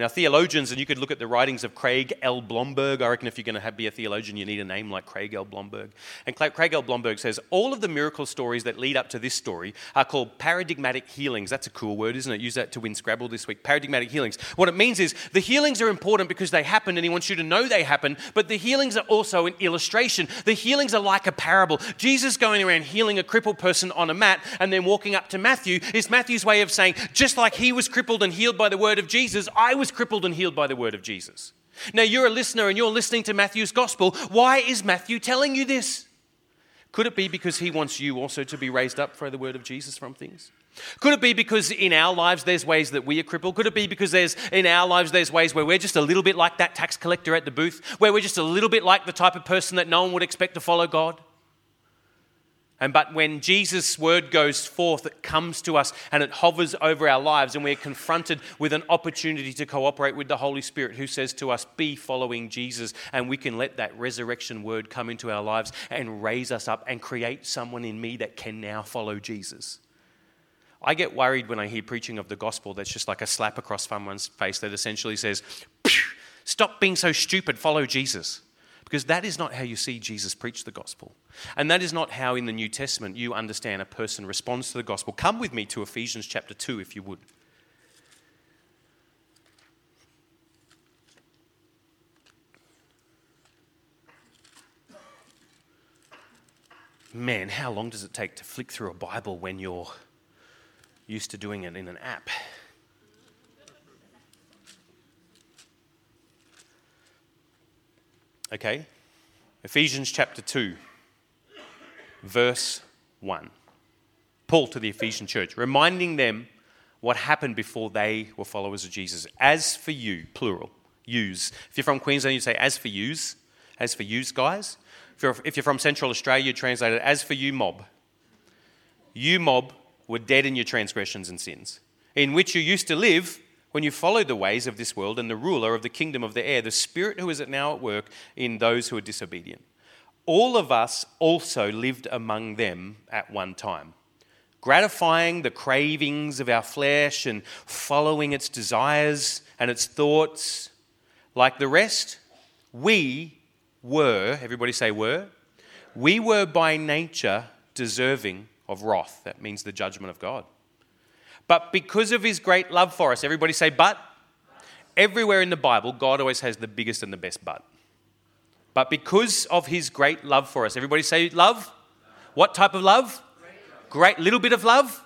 Now, theologians, and you could look at the writings of Craig L. Blomberg. I reckon if you're going to be a theologian, you need a name like Craig L. Blomberg. And Craig L. Blomberg says all of the miracle stories that lead up to this story are called paradigmatic healings. That's a cool word, isn't it? Use that to win Scrabble this week. Paradigmatic healings. What it means is the healings are important because they happen and he wants you to know they happen, but the healings are also an illustration. The healings are like a parable. Jesus going around healing a crippled person on a mat and then walking up to Matthew is Matthew's way of saying, just like he was crippled and healed by the word of Jesus, I was crippled and healed by the word of Jesus. Now, you're a listener and you're listening to Matthew's gospel. Why is Matthew telling you this? Could it be because he wants you also to be raised up for the word of Jesus from things? Could it be because in our lives there's ways that we are crippled? Could it be because there's in our lives there's ways where we're just a little bit like that tax collector at the booth, where we're just a little bit like the type of person that no one would expect to follow God? And but when Jesus' word goes forth, it comes to us and it hovers over our lives, and we're confronted with an opportunity to cooperate with the Holy Spirit who says to us, Be following Jesus. And we can let that resurrection word come into our lives and raise us up and create someone in me that can now follow Jesus. I get worried when I hear preaching of the gospel that's just like a slap across someone's face that essentially says, Stop being so stupid, follow Jesus. Because that is not how you see Jesus preach the gospel. And that is not how in the New Testament you understand a person responds to the gospel. Come with me to Ephesians chapter 2 if you would. Man, how long does it take to flick through a Bible when you're used to doing it in an app? Okay? Ephesians chapter 2, verse 1. Paul to the Ephesian church, reminding them what happened before they were followers of Jesus. As for you, plural, yous. If you're from Queensland, you say, as for yous. As for yous, guys. If you're, if you're from Central Australia, you translate it, as for you, mob. You, mob, were dead in your transgressions and sins, in which you used to live when you follow the ways of this world and the ruler of the kingdom of the air, the spirit who is now at work in those who are disobedient. All of us also lived among them at one time, gratifying the cravings of our flesh and following its desires and its thoughts. Like the rest, we were, everybody say were, we were by nature deserving of wrath. That means the judgment of God. But because of his great love for us, everybody say, but. Everywhere in the Bible, God always has the biggest and the best but. But because of his great love for us, everybody say love. What type of love? Great, little bit of love?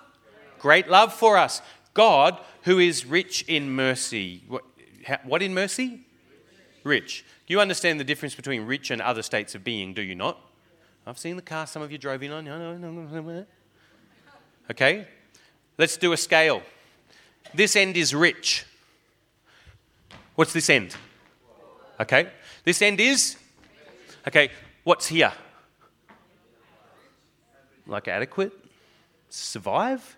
Great love for us. God, who is rich in mercy. What, what in mercy? Rich. You understand the difference between rich and other states of being, do you not? I've seen the car some of you drove in on. Okay? Let's do a scale. This end is rich. What's this end? Okay. This end is? Okay. What's here? Like adequate? Survive?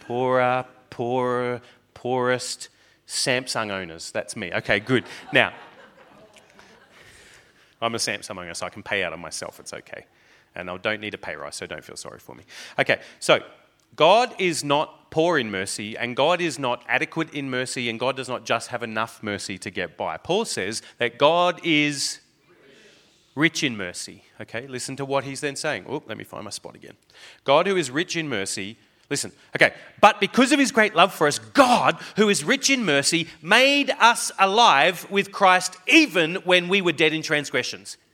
Poorer, poorer, poorest Samsung owners. That's me. Okay, good. Now, I'm a Samsung owner, so I can pay out on myself. It's okay and I don't need a pay rise, so don't feel sorry for me. Okay, so God is not poor in mercy, and God is not adequate in mercy, and God does not just have enough mercy to get by. Paul says that God is rich in mercy. Okay, listen to what he's then saying. Oh, let me find my spot again. God, who is rich in mercy, listen. Okay, but because of his great love for us, God, who is rich in mercy, made us alive with Christ even when we were dead in transgressions.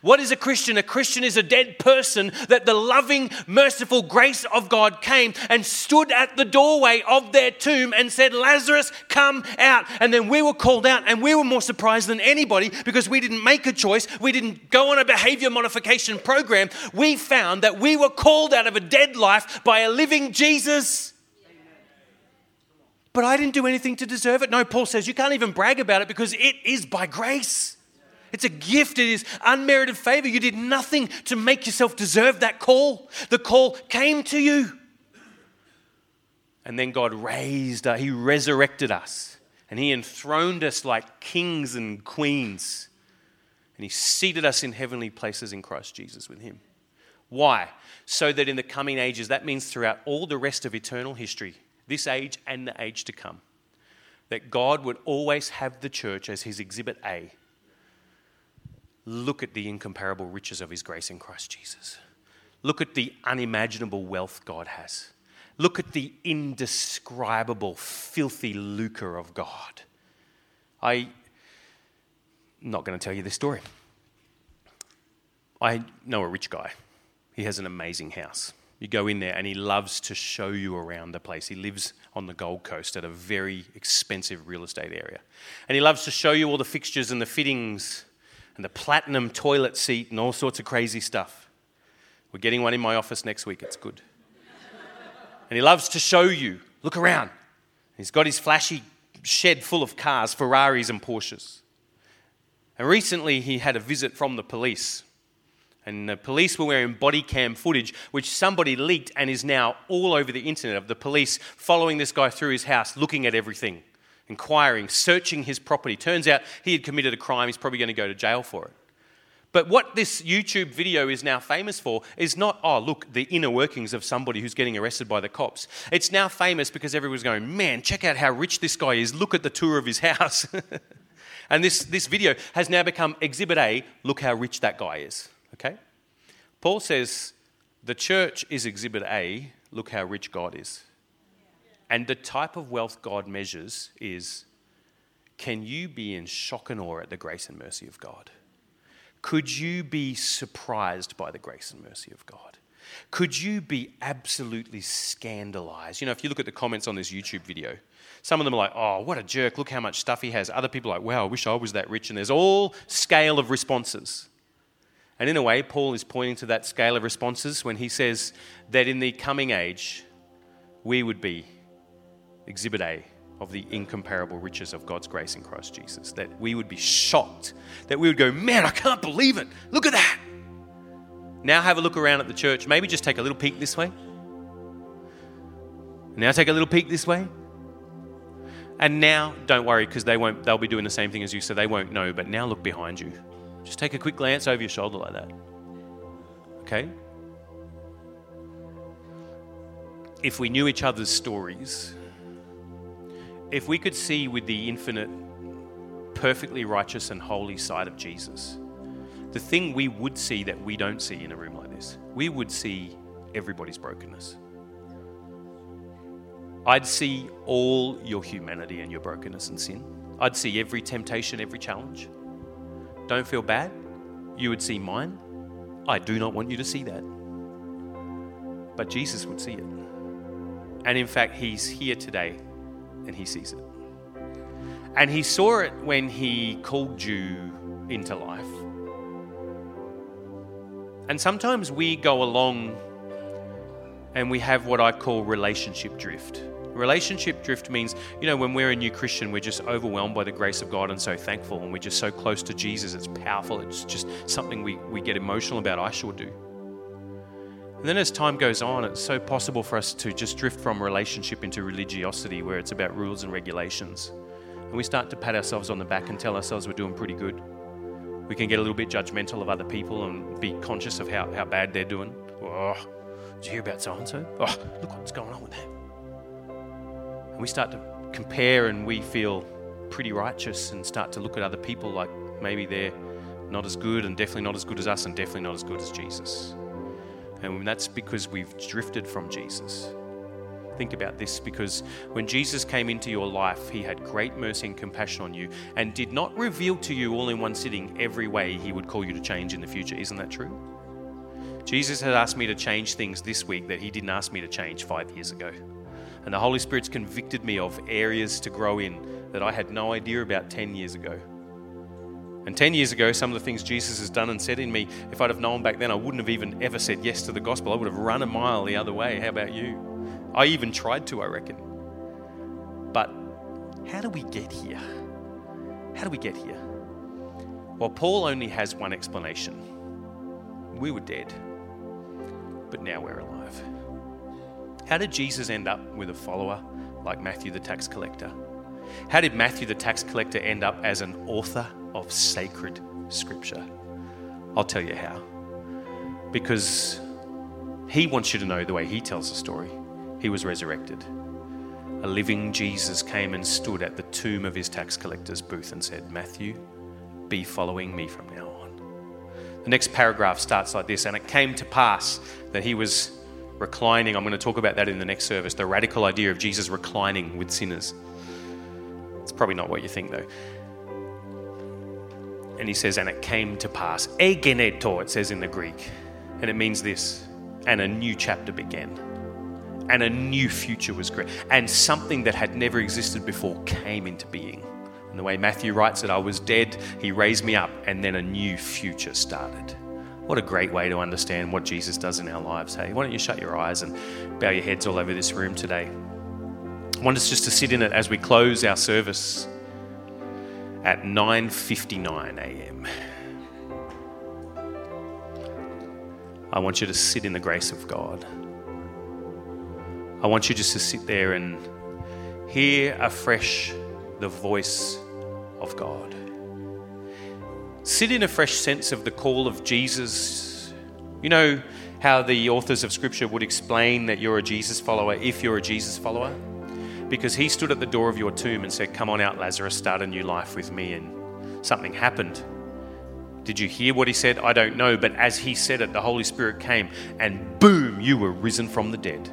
What is a Christian? A Christian is a dead person that the loving, merciful grace of God came and stood at the doorway of their tomb and said, Lazarus, come out. And then we were called out, and we were more surprised than anybody because we didn't make a choice. We didn't go on a behavior modification program. We found that we were called out of a dead life by a living Jesus. But I didn't do anything to deserve it. No, Paul says you can't even brag about it because it is by grace. It's a gift. It is unmerited favor. You did nothing to make yourself deserve that call. The call came to you. And then God raised us, He resurrected us, and He enthroned us like kings and queens. And He seated us in heavenly places in Christ Jesus with Him. Why? So that in the coming ages, that means throughout all the rest of eternal history, this age and the age to come, that God would always have the church as His exhibit A Look at the incomparable riches of His grace in Christ Jesus. Look at the unimaginable wealth God has. Look at the indescribable, filthy lucre of God. I'm not going to tell you this story. I know a rich guy. He has an amazing house. You go in there and he loves to show you around the place. He lives on the Gold Coast at a very expensive real estate area. And he loves to show you all the fixtures and the fittings and the platinum toilet seat and all sorts of crazy stuff. We're getting one in my office next week. It's good. and he loves to show you. Look around. He's got his flashy shed full of cars, Ferraris and Porsches. And recently he had a visit from the police. And the police were wearing body cam footage, which somebody leaked and is now all over the internet of the police following this guy through his house, looking at everything inquiring, searching his property. Turns out he had committed a crime, he's probably going to go to jail for it. But what this YouTube video is now famous for is not, oh, look, the inner workings of somebody who's getting arrested by the cops. It's now famous because everyone's going, man, check out how rich this guy is. Look at the tour of his house. and this, this video has now become Exhibit A look how rich that guy is. Okay? Paul says, the church is Exhibit A look how rich God is. And the type of wealth God measures is can you be in shock and awe at the grace and mercy of God? Could you be surprised by the grace and mercy of God? Could you be absolutely scandalized? You know, if you look at the comments on this YouTube video, some of them are like, oh, what a jerk, look how much stuff he has. Other people are like, wow, I wish I was that rich. And there's all scale of responses. And in a way, Paul is pointing to that scale of responses when he says that in the coming age, we would be exhibit A of the incomparable riches of God's grace in Christ Jesus. That we would be shocked, that we would go, man, I can't believe it. Look at that. Now have a look around at the church. Maybe just take a little peek this way. Now take a little peek this way. And now, don't worry, because they won't they'll be doing the same thing as you, so they won't know. But now look behind you. Just take a quick glance over your shoulder like that. Okay? If we knew each other's stories, if we could see with the infinite, perfectly righteous and holy side of Jesus, the thing we would see that we don't see in a room like this, we would see everybody's brokenness. I'd see all your humanity and your brokenness and sin. I'd see every temptation, every challenge. Don't feel bad. You would see mine. I do not want you to see that. But Jesus would see it. And in fact, He's here today and he sees it. And he saw it when he called you into life. And sometimes we go along and we have what I call relationship drift. Relationship drift means, you know, when we're a new Christian, we're just overwhelmed by the grace of God and so thankful, and we're just so close to Jesus. It's powerful. It's just something we, we get emotional about. I sure do. And then as time goes on, it's so possible for us to just drift from relationship into religiosity where it's about rules and regulations. And we start to pat ourselves on the back and tell ourselves we're doing pretty good. We can get a little bit judgmental of other people and be conscious of how, how bad they're doing. Oh, did you hear about so and so? Oh, look what's going on with them. And we start to compare and we feel pretty righteous and start to look at other people like maybe they're not as good and definitely not as good as us and definitely not as good as Jesus. And that's because we've drifted from Jesus. Think about this because when Jesus came into your life, he had great mercy and compassion on you and did not reveal to you all in one sitting every way he would call you to change in the future. Isn't that true? Jesus had asked me to change things this week that he didn't ask me to change five years ago. And the Holy Spirit's convicted me of areas to grow in that I had no idea about 10 years ago. And 10 years ago, some of the things Jesus has done and said in me, if I'd have known back then, I wouldn't have even ever said yes to the gospel. I would have run a mile the other way. How about you? I even tried to, I reckon. But how do we get here? How do we get here? Well, Paul only has one explanation we were dead, but now we're alive. How did Jesus end up with a follower like Matthew the tax collector? How did Matthew the tax collector end up as an author of sacred scripture? I'll tell you how. Because he wants you to know the way he tells the story. He was resurrected. A living Jesus came and stood at the tomb of his tax collector's booth and said, Matthew, be following me from now on. The next paragraph starts like this And it came to pass that he was reclining. I'm going to talk about that in the next service the radical idea of Jesus reclining with sinners. It's probably not what you think, though. And he says, And it came to pass. Egeneto, it says in the Greek. And it means this. And a new chapter began and a new future was created. And something that had never existed before came into being. And the way Matthew writes it, I was dead, he raised me up, and then a new future started. What a great way to understand what Jesus does in our lives, hey? Why don't you shut your eyes and bow your heads all over this room today? I want us just to sit in it as we close our service at 9:59 a.m. I want you to sit in the grace of God. I want you just to sit there and hear afresh the voice of God. Sit in a fresh sense of the call of Jesus. You know how the authors of Scripture would explain that you're a Jesus follower if you're a Jesus follower? Because he stood at the door of your tomb and said, Come on out, Lazarus, start a new life with me. And something happened. Did you hear what he said? I don't know. But as he said it, the Holy Spirit came and boom, you were risen from the dead.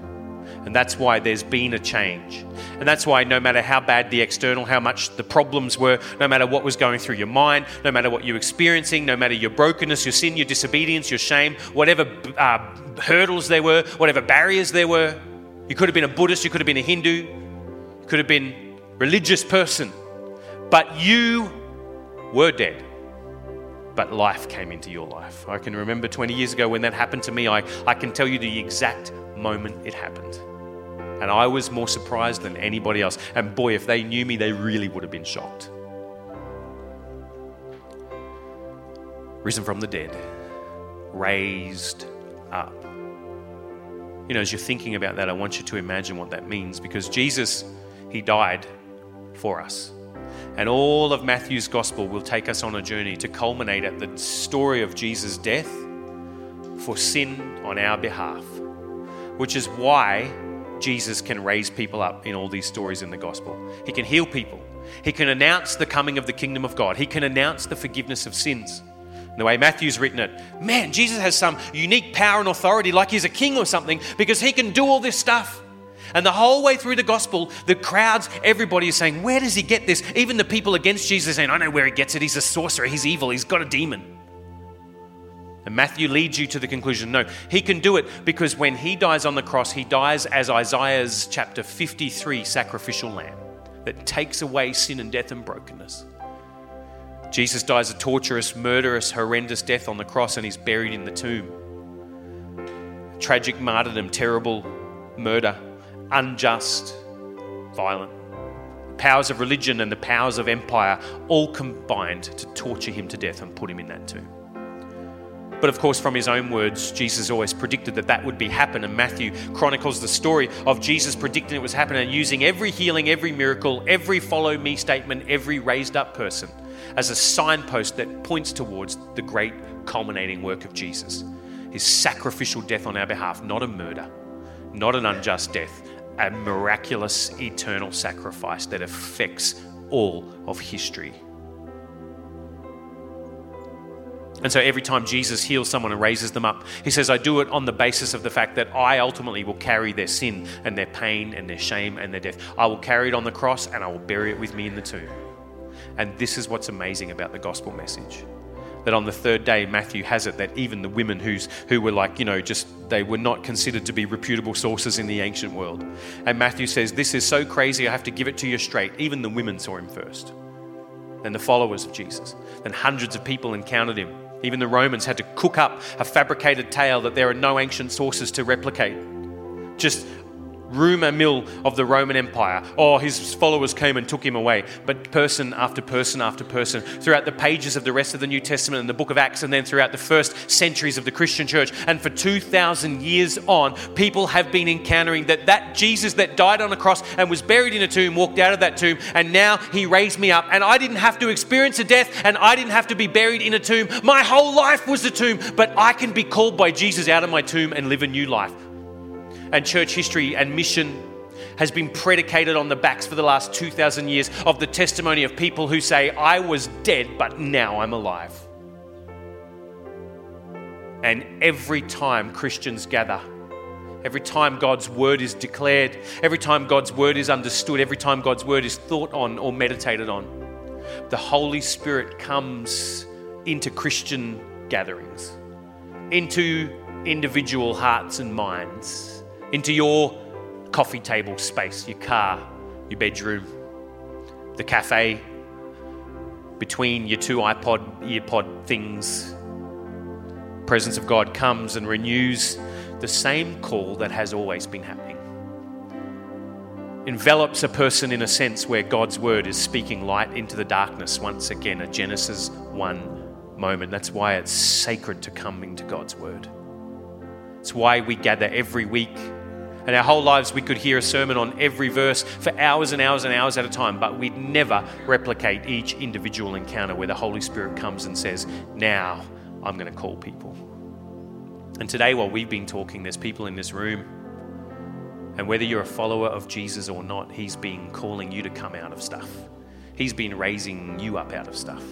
And that's why there's been a change. And that's why no matter how bad the external, how much the problems were, no matter what was going through your mind, no matter what you're experiencing, no matter your brokenness, your sin, your disobedience, your shame, whatever uh, hurdles there were, whatever barriers there were, you could have been a Buddhist, you could have been a Hindu, could have been religious person, but you were dead but life came into your life. I can remember 20 years ago when that happened to me. I, I can tell you the exact moment it happened. And I was more surprised than anybody else. And boy, if they knew me, they really would have been shocked. Risen from the dead, raised up. You know, as you're thinking about that, I want you to imagine what that means because Jesus, He died for us. And all of Matthew's gospel will take us on a journey to culminate at the story of Jesus' death for sin on our behalf, which is why Jesus can raise people up in all these stories in the gospel. He can heal people. He can announce the coming of the kingdom of God. He can announce the forgiveness of sins. And the way Matthew's written it, man, Jesus has some unique power and authority, like he's a king or something, because he can do all this stuff. And the whole way through the gospel, the crowds, everybody is saying, Where does he get this? Even the people against Jesus saying, I know where he gets it. He's a sorcerer. He's evil. He's got a demon. And Matthew leads you to the conclusion no, he can do it because when he dies on the cross, he dies as Isaiah's chapter 53 sacrificial lamb that takes away sin and death and brokenness. Jesus dies a torturous, murderous, horrendous death on the cross and he's buried in the tomb. Tragic martyrdom, terrible murder, unjust, violent. Powers of religion and the powers of empire all combined to torture him to death and put him in that tomb. But of course, from his own words, Jesus always predicted that that would be happen. And Matthew chronicles the story of Jesus predicting it was happening and using every healing, every miracle, every follow me statement, every raised up person as a signpost that points towards the great culminating work of Jesus. His sacrificial death on our behalf, not a murder, not an unjust death, a miraculous eternal sacrifice that affects all of history And so every time Jesus heals someone and raises them up, he says, I do it on the basis of the fact that I ultimately will carry their sin and their pain and their shame and their death. I will carry it on the cross and I will bury it with me in the tomb. And this is what's amazing about the gospel message. That on the third day, Matthew has it that even the women who's, who were like, you know, just they were not considered to be reputable sources in the ancient world. And Matthew says, This is so crazy, I have to give it to you straight. Even the women saw him first. Then the followers of Jesus. Then hundreds of people encountered him even the Romans had to cook up a fabricated tale that there are no ancient sources to replicate. Just rumor mill of the Roman Empire. Oh, his followers came and took him away. But person after person after person, throughout the pages of the rest of the New Testament and the book of Acts, and then throughout the first centuries of the Christian church, and for 2,000 years on, people have been encountering that that Jesus that died on a cross and was buried in a tomb walked out of that tomb, and now he raised me up. And I didn't have to experience a death, and I didn't have to be buried in a tomb. My whole life was a tomb, but I can be called by Jesus out of my tomb and live a new life and church history and mission has been predicated on the backs for the last 2,000 years of the testimony of people who say, I was dead, but now I'm alive. And every time Christians gather, every time God's word is declared, every time God's word is understood, every time God's word is thought on or meditated on, the Holy Spirit comes into Christian gatherings, into individual hearts and minds into your coffee table space, your car, your bedroom, the cafe, between your two iPod, earpod things. Presence of God comes and renews the same call that has always been happening. Envelops a person in a sense where God's word is speaking light into the darkness once again, a Genesis 1 moment. That's why it's sacred to come into God's word. It's why we gather every week and our whole lives, we could hear a sermon on every verse for hours and hours and hours at a time, but we'd never replicate each individual encounter where the Holy Spirit comes and says, Now I'm going to call people. And today, while we've been talking, there's people in this room, and whether you're a follower of Jesus or not, He's been calling you to come out of stuff. He's been raising you up out of stuff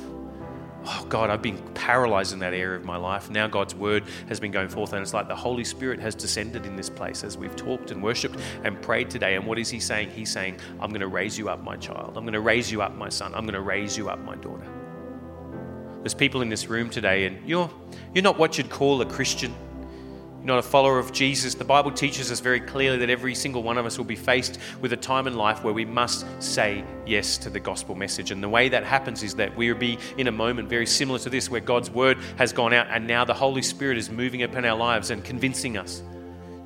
oh God, I've been paralyzed in that area of my life. Now God's word has been going forth, and it's like the Holy Spirit has descended in this place as we've talked and worshiped and prayed today. And what is He saying? He's saying, I'm going to raise you up, my child. I'm going to raise you up, my son. I'm going to raise you up, my daughter. There's people in this room today, and you're, you're not what you'd call a Christian not a follower of Jesus, the Bible teaches us very clearly that every single one of us will be faced with a time in life where we must say yes to the gospel message. And the way that happens is that we'll be in a moment very similar to this, where God's word has gone out and now the Holy Spirit is moving upon our lives and convincing us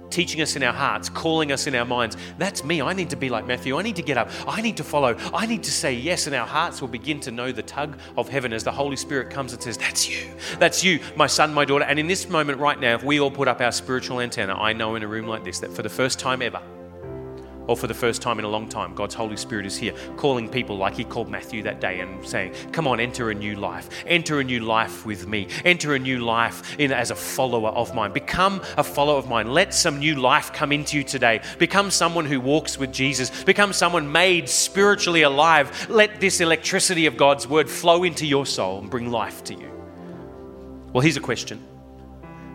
teaching us in our hearts, calling us in our minds. That's me. I need to be like Matthew. I need to get up. I need to follow. I need to say yes. And our hearts will begin to know the tug of heaven as the Holy Spirit comes and says, That's you. That's you, my son, my daughter. And in this moment right now, if we all put up our spiritual antenna, I know in a room like this that for the first time ever, or for the first time in a long time, God's Holy Spirit is here, calling people like He called Matthew that day and saying, Come on, enter a new life. Enter a new life with me. Enter a new life in, as a follower of mine. Become a follower of mine. Let some new life come into you today. Become someone who walks with Jesus. Become someone made spiritually alive. Let this electricity of God's word flow into your soul and bring life to you. Well, here's a question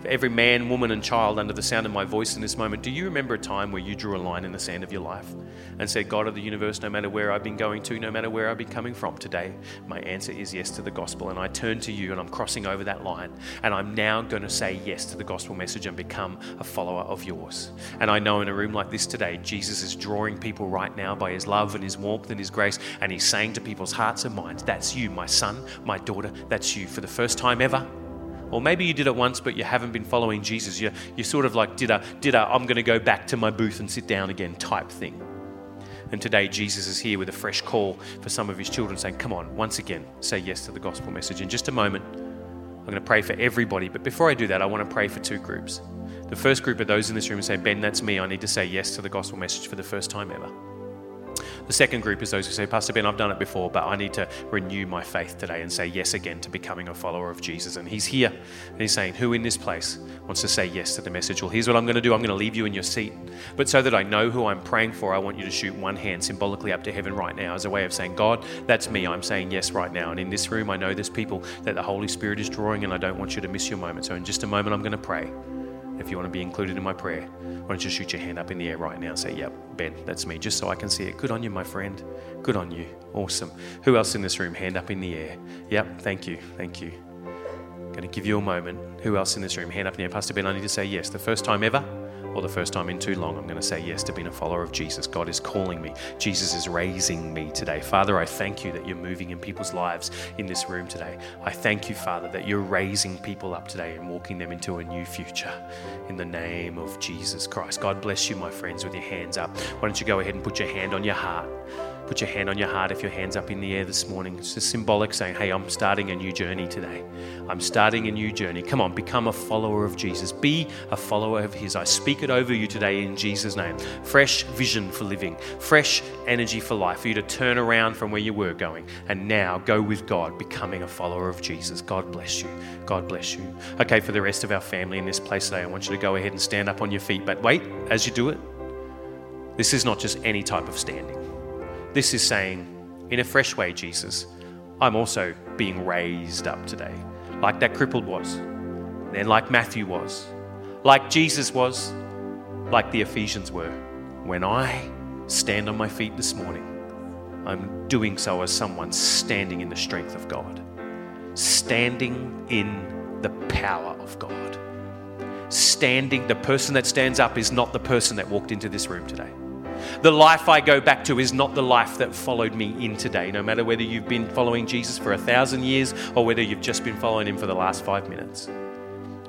for every man, woman, and child under the sound of my voice in this moment, do you remember a time where you drew a line in the sand of your life and said, God of the universe, no matter where I've been going to, no matter where I've been coming from today, my answer is yes to the gospel. And I turn to you and I'm crossing over that line. And I'm now going to say yes to the gospel message and become a follower of yours. And I know in a room like this today, Jesus is drawing people right now by his love and his warmth and his grace. And he's saying to people's hearts and minds, That's you, my son, my daughter, that's you. For the first time ever, or maybe you did it once, but you haven't been following Jesus. You, you sort of like did a, did a, I'm going to go back to my booth and sit down again type thing. And today, Jesus is here with a fresh call for some of his children saying, Come on, once again, say yes to the gospel message. In just a moment, I'm going to pray for everybody. But before I do that, I want to pray for two groups. The first group are those in this room who say, Ben, that's me. I need to say yes to the gospel message for the first time ever. The second group is those who say, Pastor Ben, I've done it before, but I need to renew my faith today and say yes again to becoming a follower of Jesus. And He's here. And He's saying, Who in this place wants to say yes to the message? Well, here's what I'm going to do I'm going to leave you in your seat. But so that I know who I'm praying for, I want you to shoot one hand symbolically up to heaven right now as a way of saying, God, that's me. I'm saying yes right now. And in this room, I know there's people that the Holy Spirit is drawing, and I don't want you to miss your moment. So in just a moment, I'm going to pray. If you want to be included in my prayer, why don't you shoot your hand up in the air right now and say, Yep, Ben, that's me, just so I can see it. Good on you, my friend. Good on you. Awesome. Who else in this room? Hand up in the air. Yep, thank you. Thank you. Going to give you a moment. Who else in this room? Hand up in the air. Pastor Ben, I need to say yes. The first time ever or the first time in too long, I'm going to say yes to being a follower of Jesus. God is calling me. Jesus is raising me today. Father, I thank you that you're moving in people's lives in this room today. I thank you, Father, that you're raising people up today and walking them into a new future in the name of Jesus Christ. God bless you, my friends, with your hands up. Why don't you go ahead and put your hand on your heart? Put your hand on your heart if your hand's up in the air this morning. It's just symbolic saying, hey, I'm starting a new journey today. I'm starting a new journey. Come on, become a follower of Jesus. Be a follower of His. I speak it over you today in Jesus' name. Fresh vision for living, fresh energy for life, for you to turn around from where you were going and now go with God, becoming a follower of Jesus. God bless you. God bless you. Okay, for the rest of our family in this place today, I want you to go ahead and stand up on your feet. But wait, as you do it, this is not just any type of standing. This is saying, in a fresh way, Jesus, I'm also being raised up today, like that crippled was, then like Matthew was, like Jesus was, like the Ephesians were. When I stand on my feet this morning, I'm doing so as someone standing in the strength of God, standing in the power of God. Standing, the person that stands up is not the person that walked into this room today. The life I go back to is not the life that followed me in today, no matter whether you've been following Jesus for a thousand years or whether you've just been following him for the last five minutes.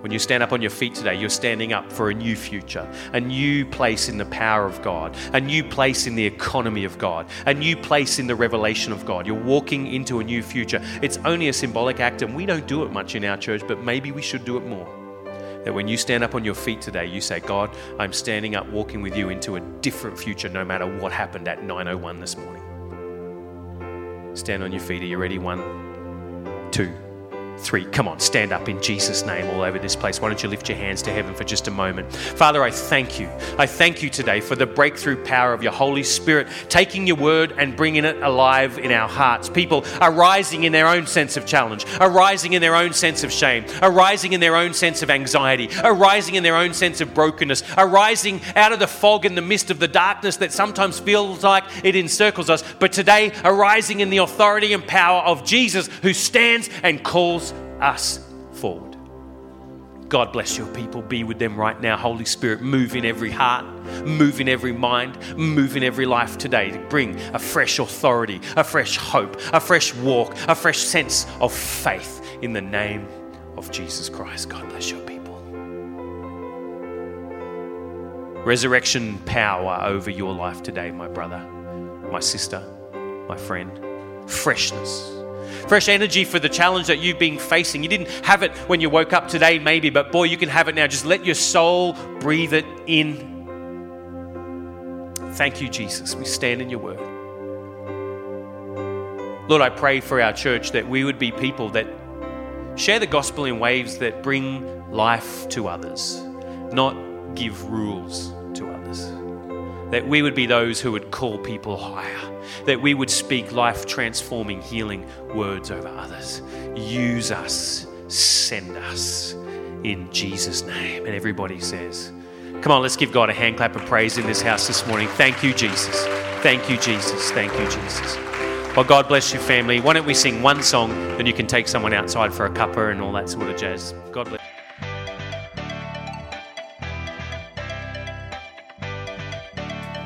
When you stand up on your feet today, you're standing up for a new future, a new place in the power of God, a new place in the economy of God, a new place in the revelation of God. You're walking into a new future. It's only a symbolic act, and we don't do it much in our church, but maybe we should do it more. That when you stand up on your feet today, you say, God, I'm standing up walking with you into a different future no matter what happened at 9.01 this morning. Stand on your feet. Are you ready? One, two three. Come on, stand up in Jesus' name all over this place. Why don't you lift your hands to heaven for just a moment? Father, I thank you. I thank you today for the breakthrough power of your Holy Spirit taking your word and bringing it alive in our hearts. People arising in their own sense of challenge, arising in their own sense of shame, arising in their own sense of anxiety, arising in their own sense of brokenness, arising out of the fog and the mist of the darkness that sometimes feels like it encircles us, but today arising in the authority and power of Jesus who stands and calls us forward. God bless your people. Be with them right now. Holy Spirit, move in every heart, move in every mind, move in every life today to bring a fresh authority, a fresh hope, a fresh walk, a fresh sense of faith in the name of Jesus Christ. God bless your people. Resurrection power over your life today, my brother, my sister, my friend. Freshness fresh energy for the challenge that you've been facing. You didn't have it when you woke up today, maybe, but boy, you can have it now. Just let your soul breathe it in. Thank you, Jesus. We stand in your word. Lord, I pray for our church that we would be people that share the gospel in ways that bring life to others, not give rules to others. That we would be those who would call people higher that we would speak life transforming, healing words over others. Use us, send us in Jesus' name. And everybody says, Come on, let's give God a hand clap of praise in this house this morning. Thank you, Jesus. Thank you, Jesus. Thank you, Jesus. Well, God bless you, family. Why don't we sing one song, then you can take someone outside for a cuppa and all that sort of jazz. God bless.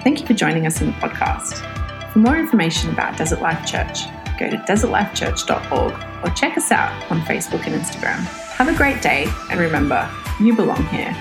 Thank you for joining us in the podcast. For more information about Desert Life Church, go to desertlifechurch.org or check us out on Facebook and Instagram. Have a great day, and remember, you belong here.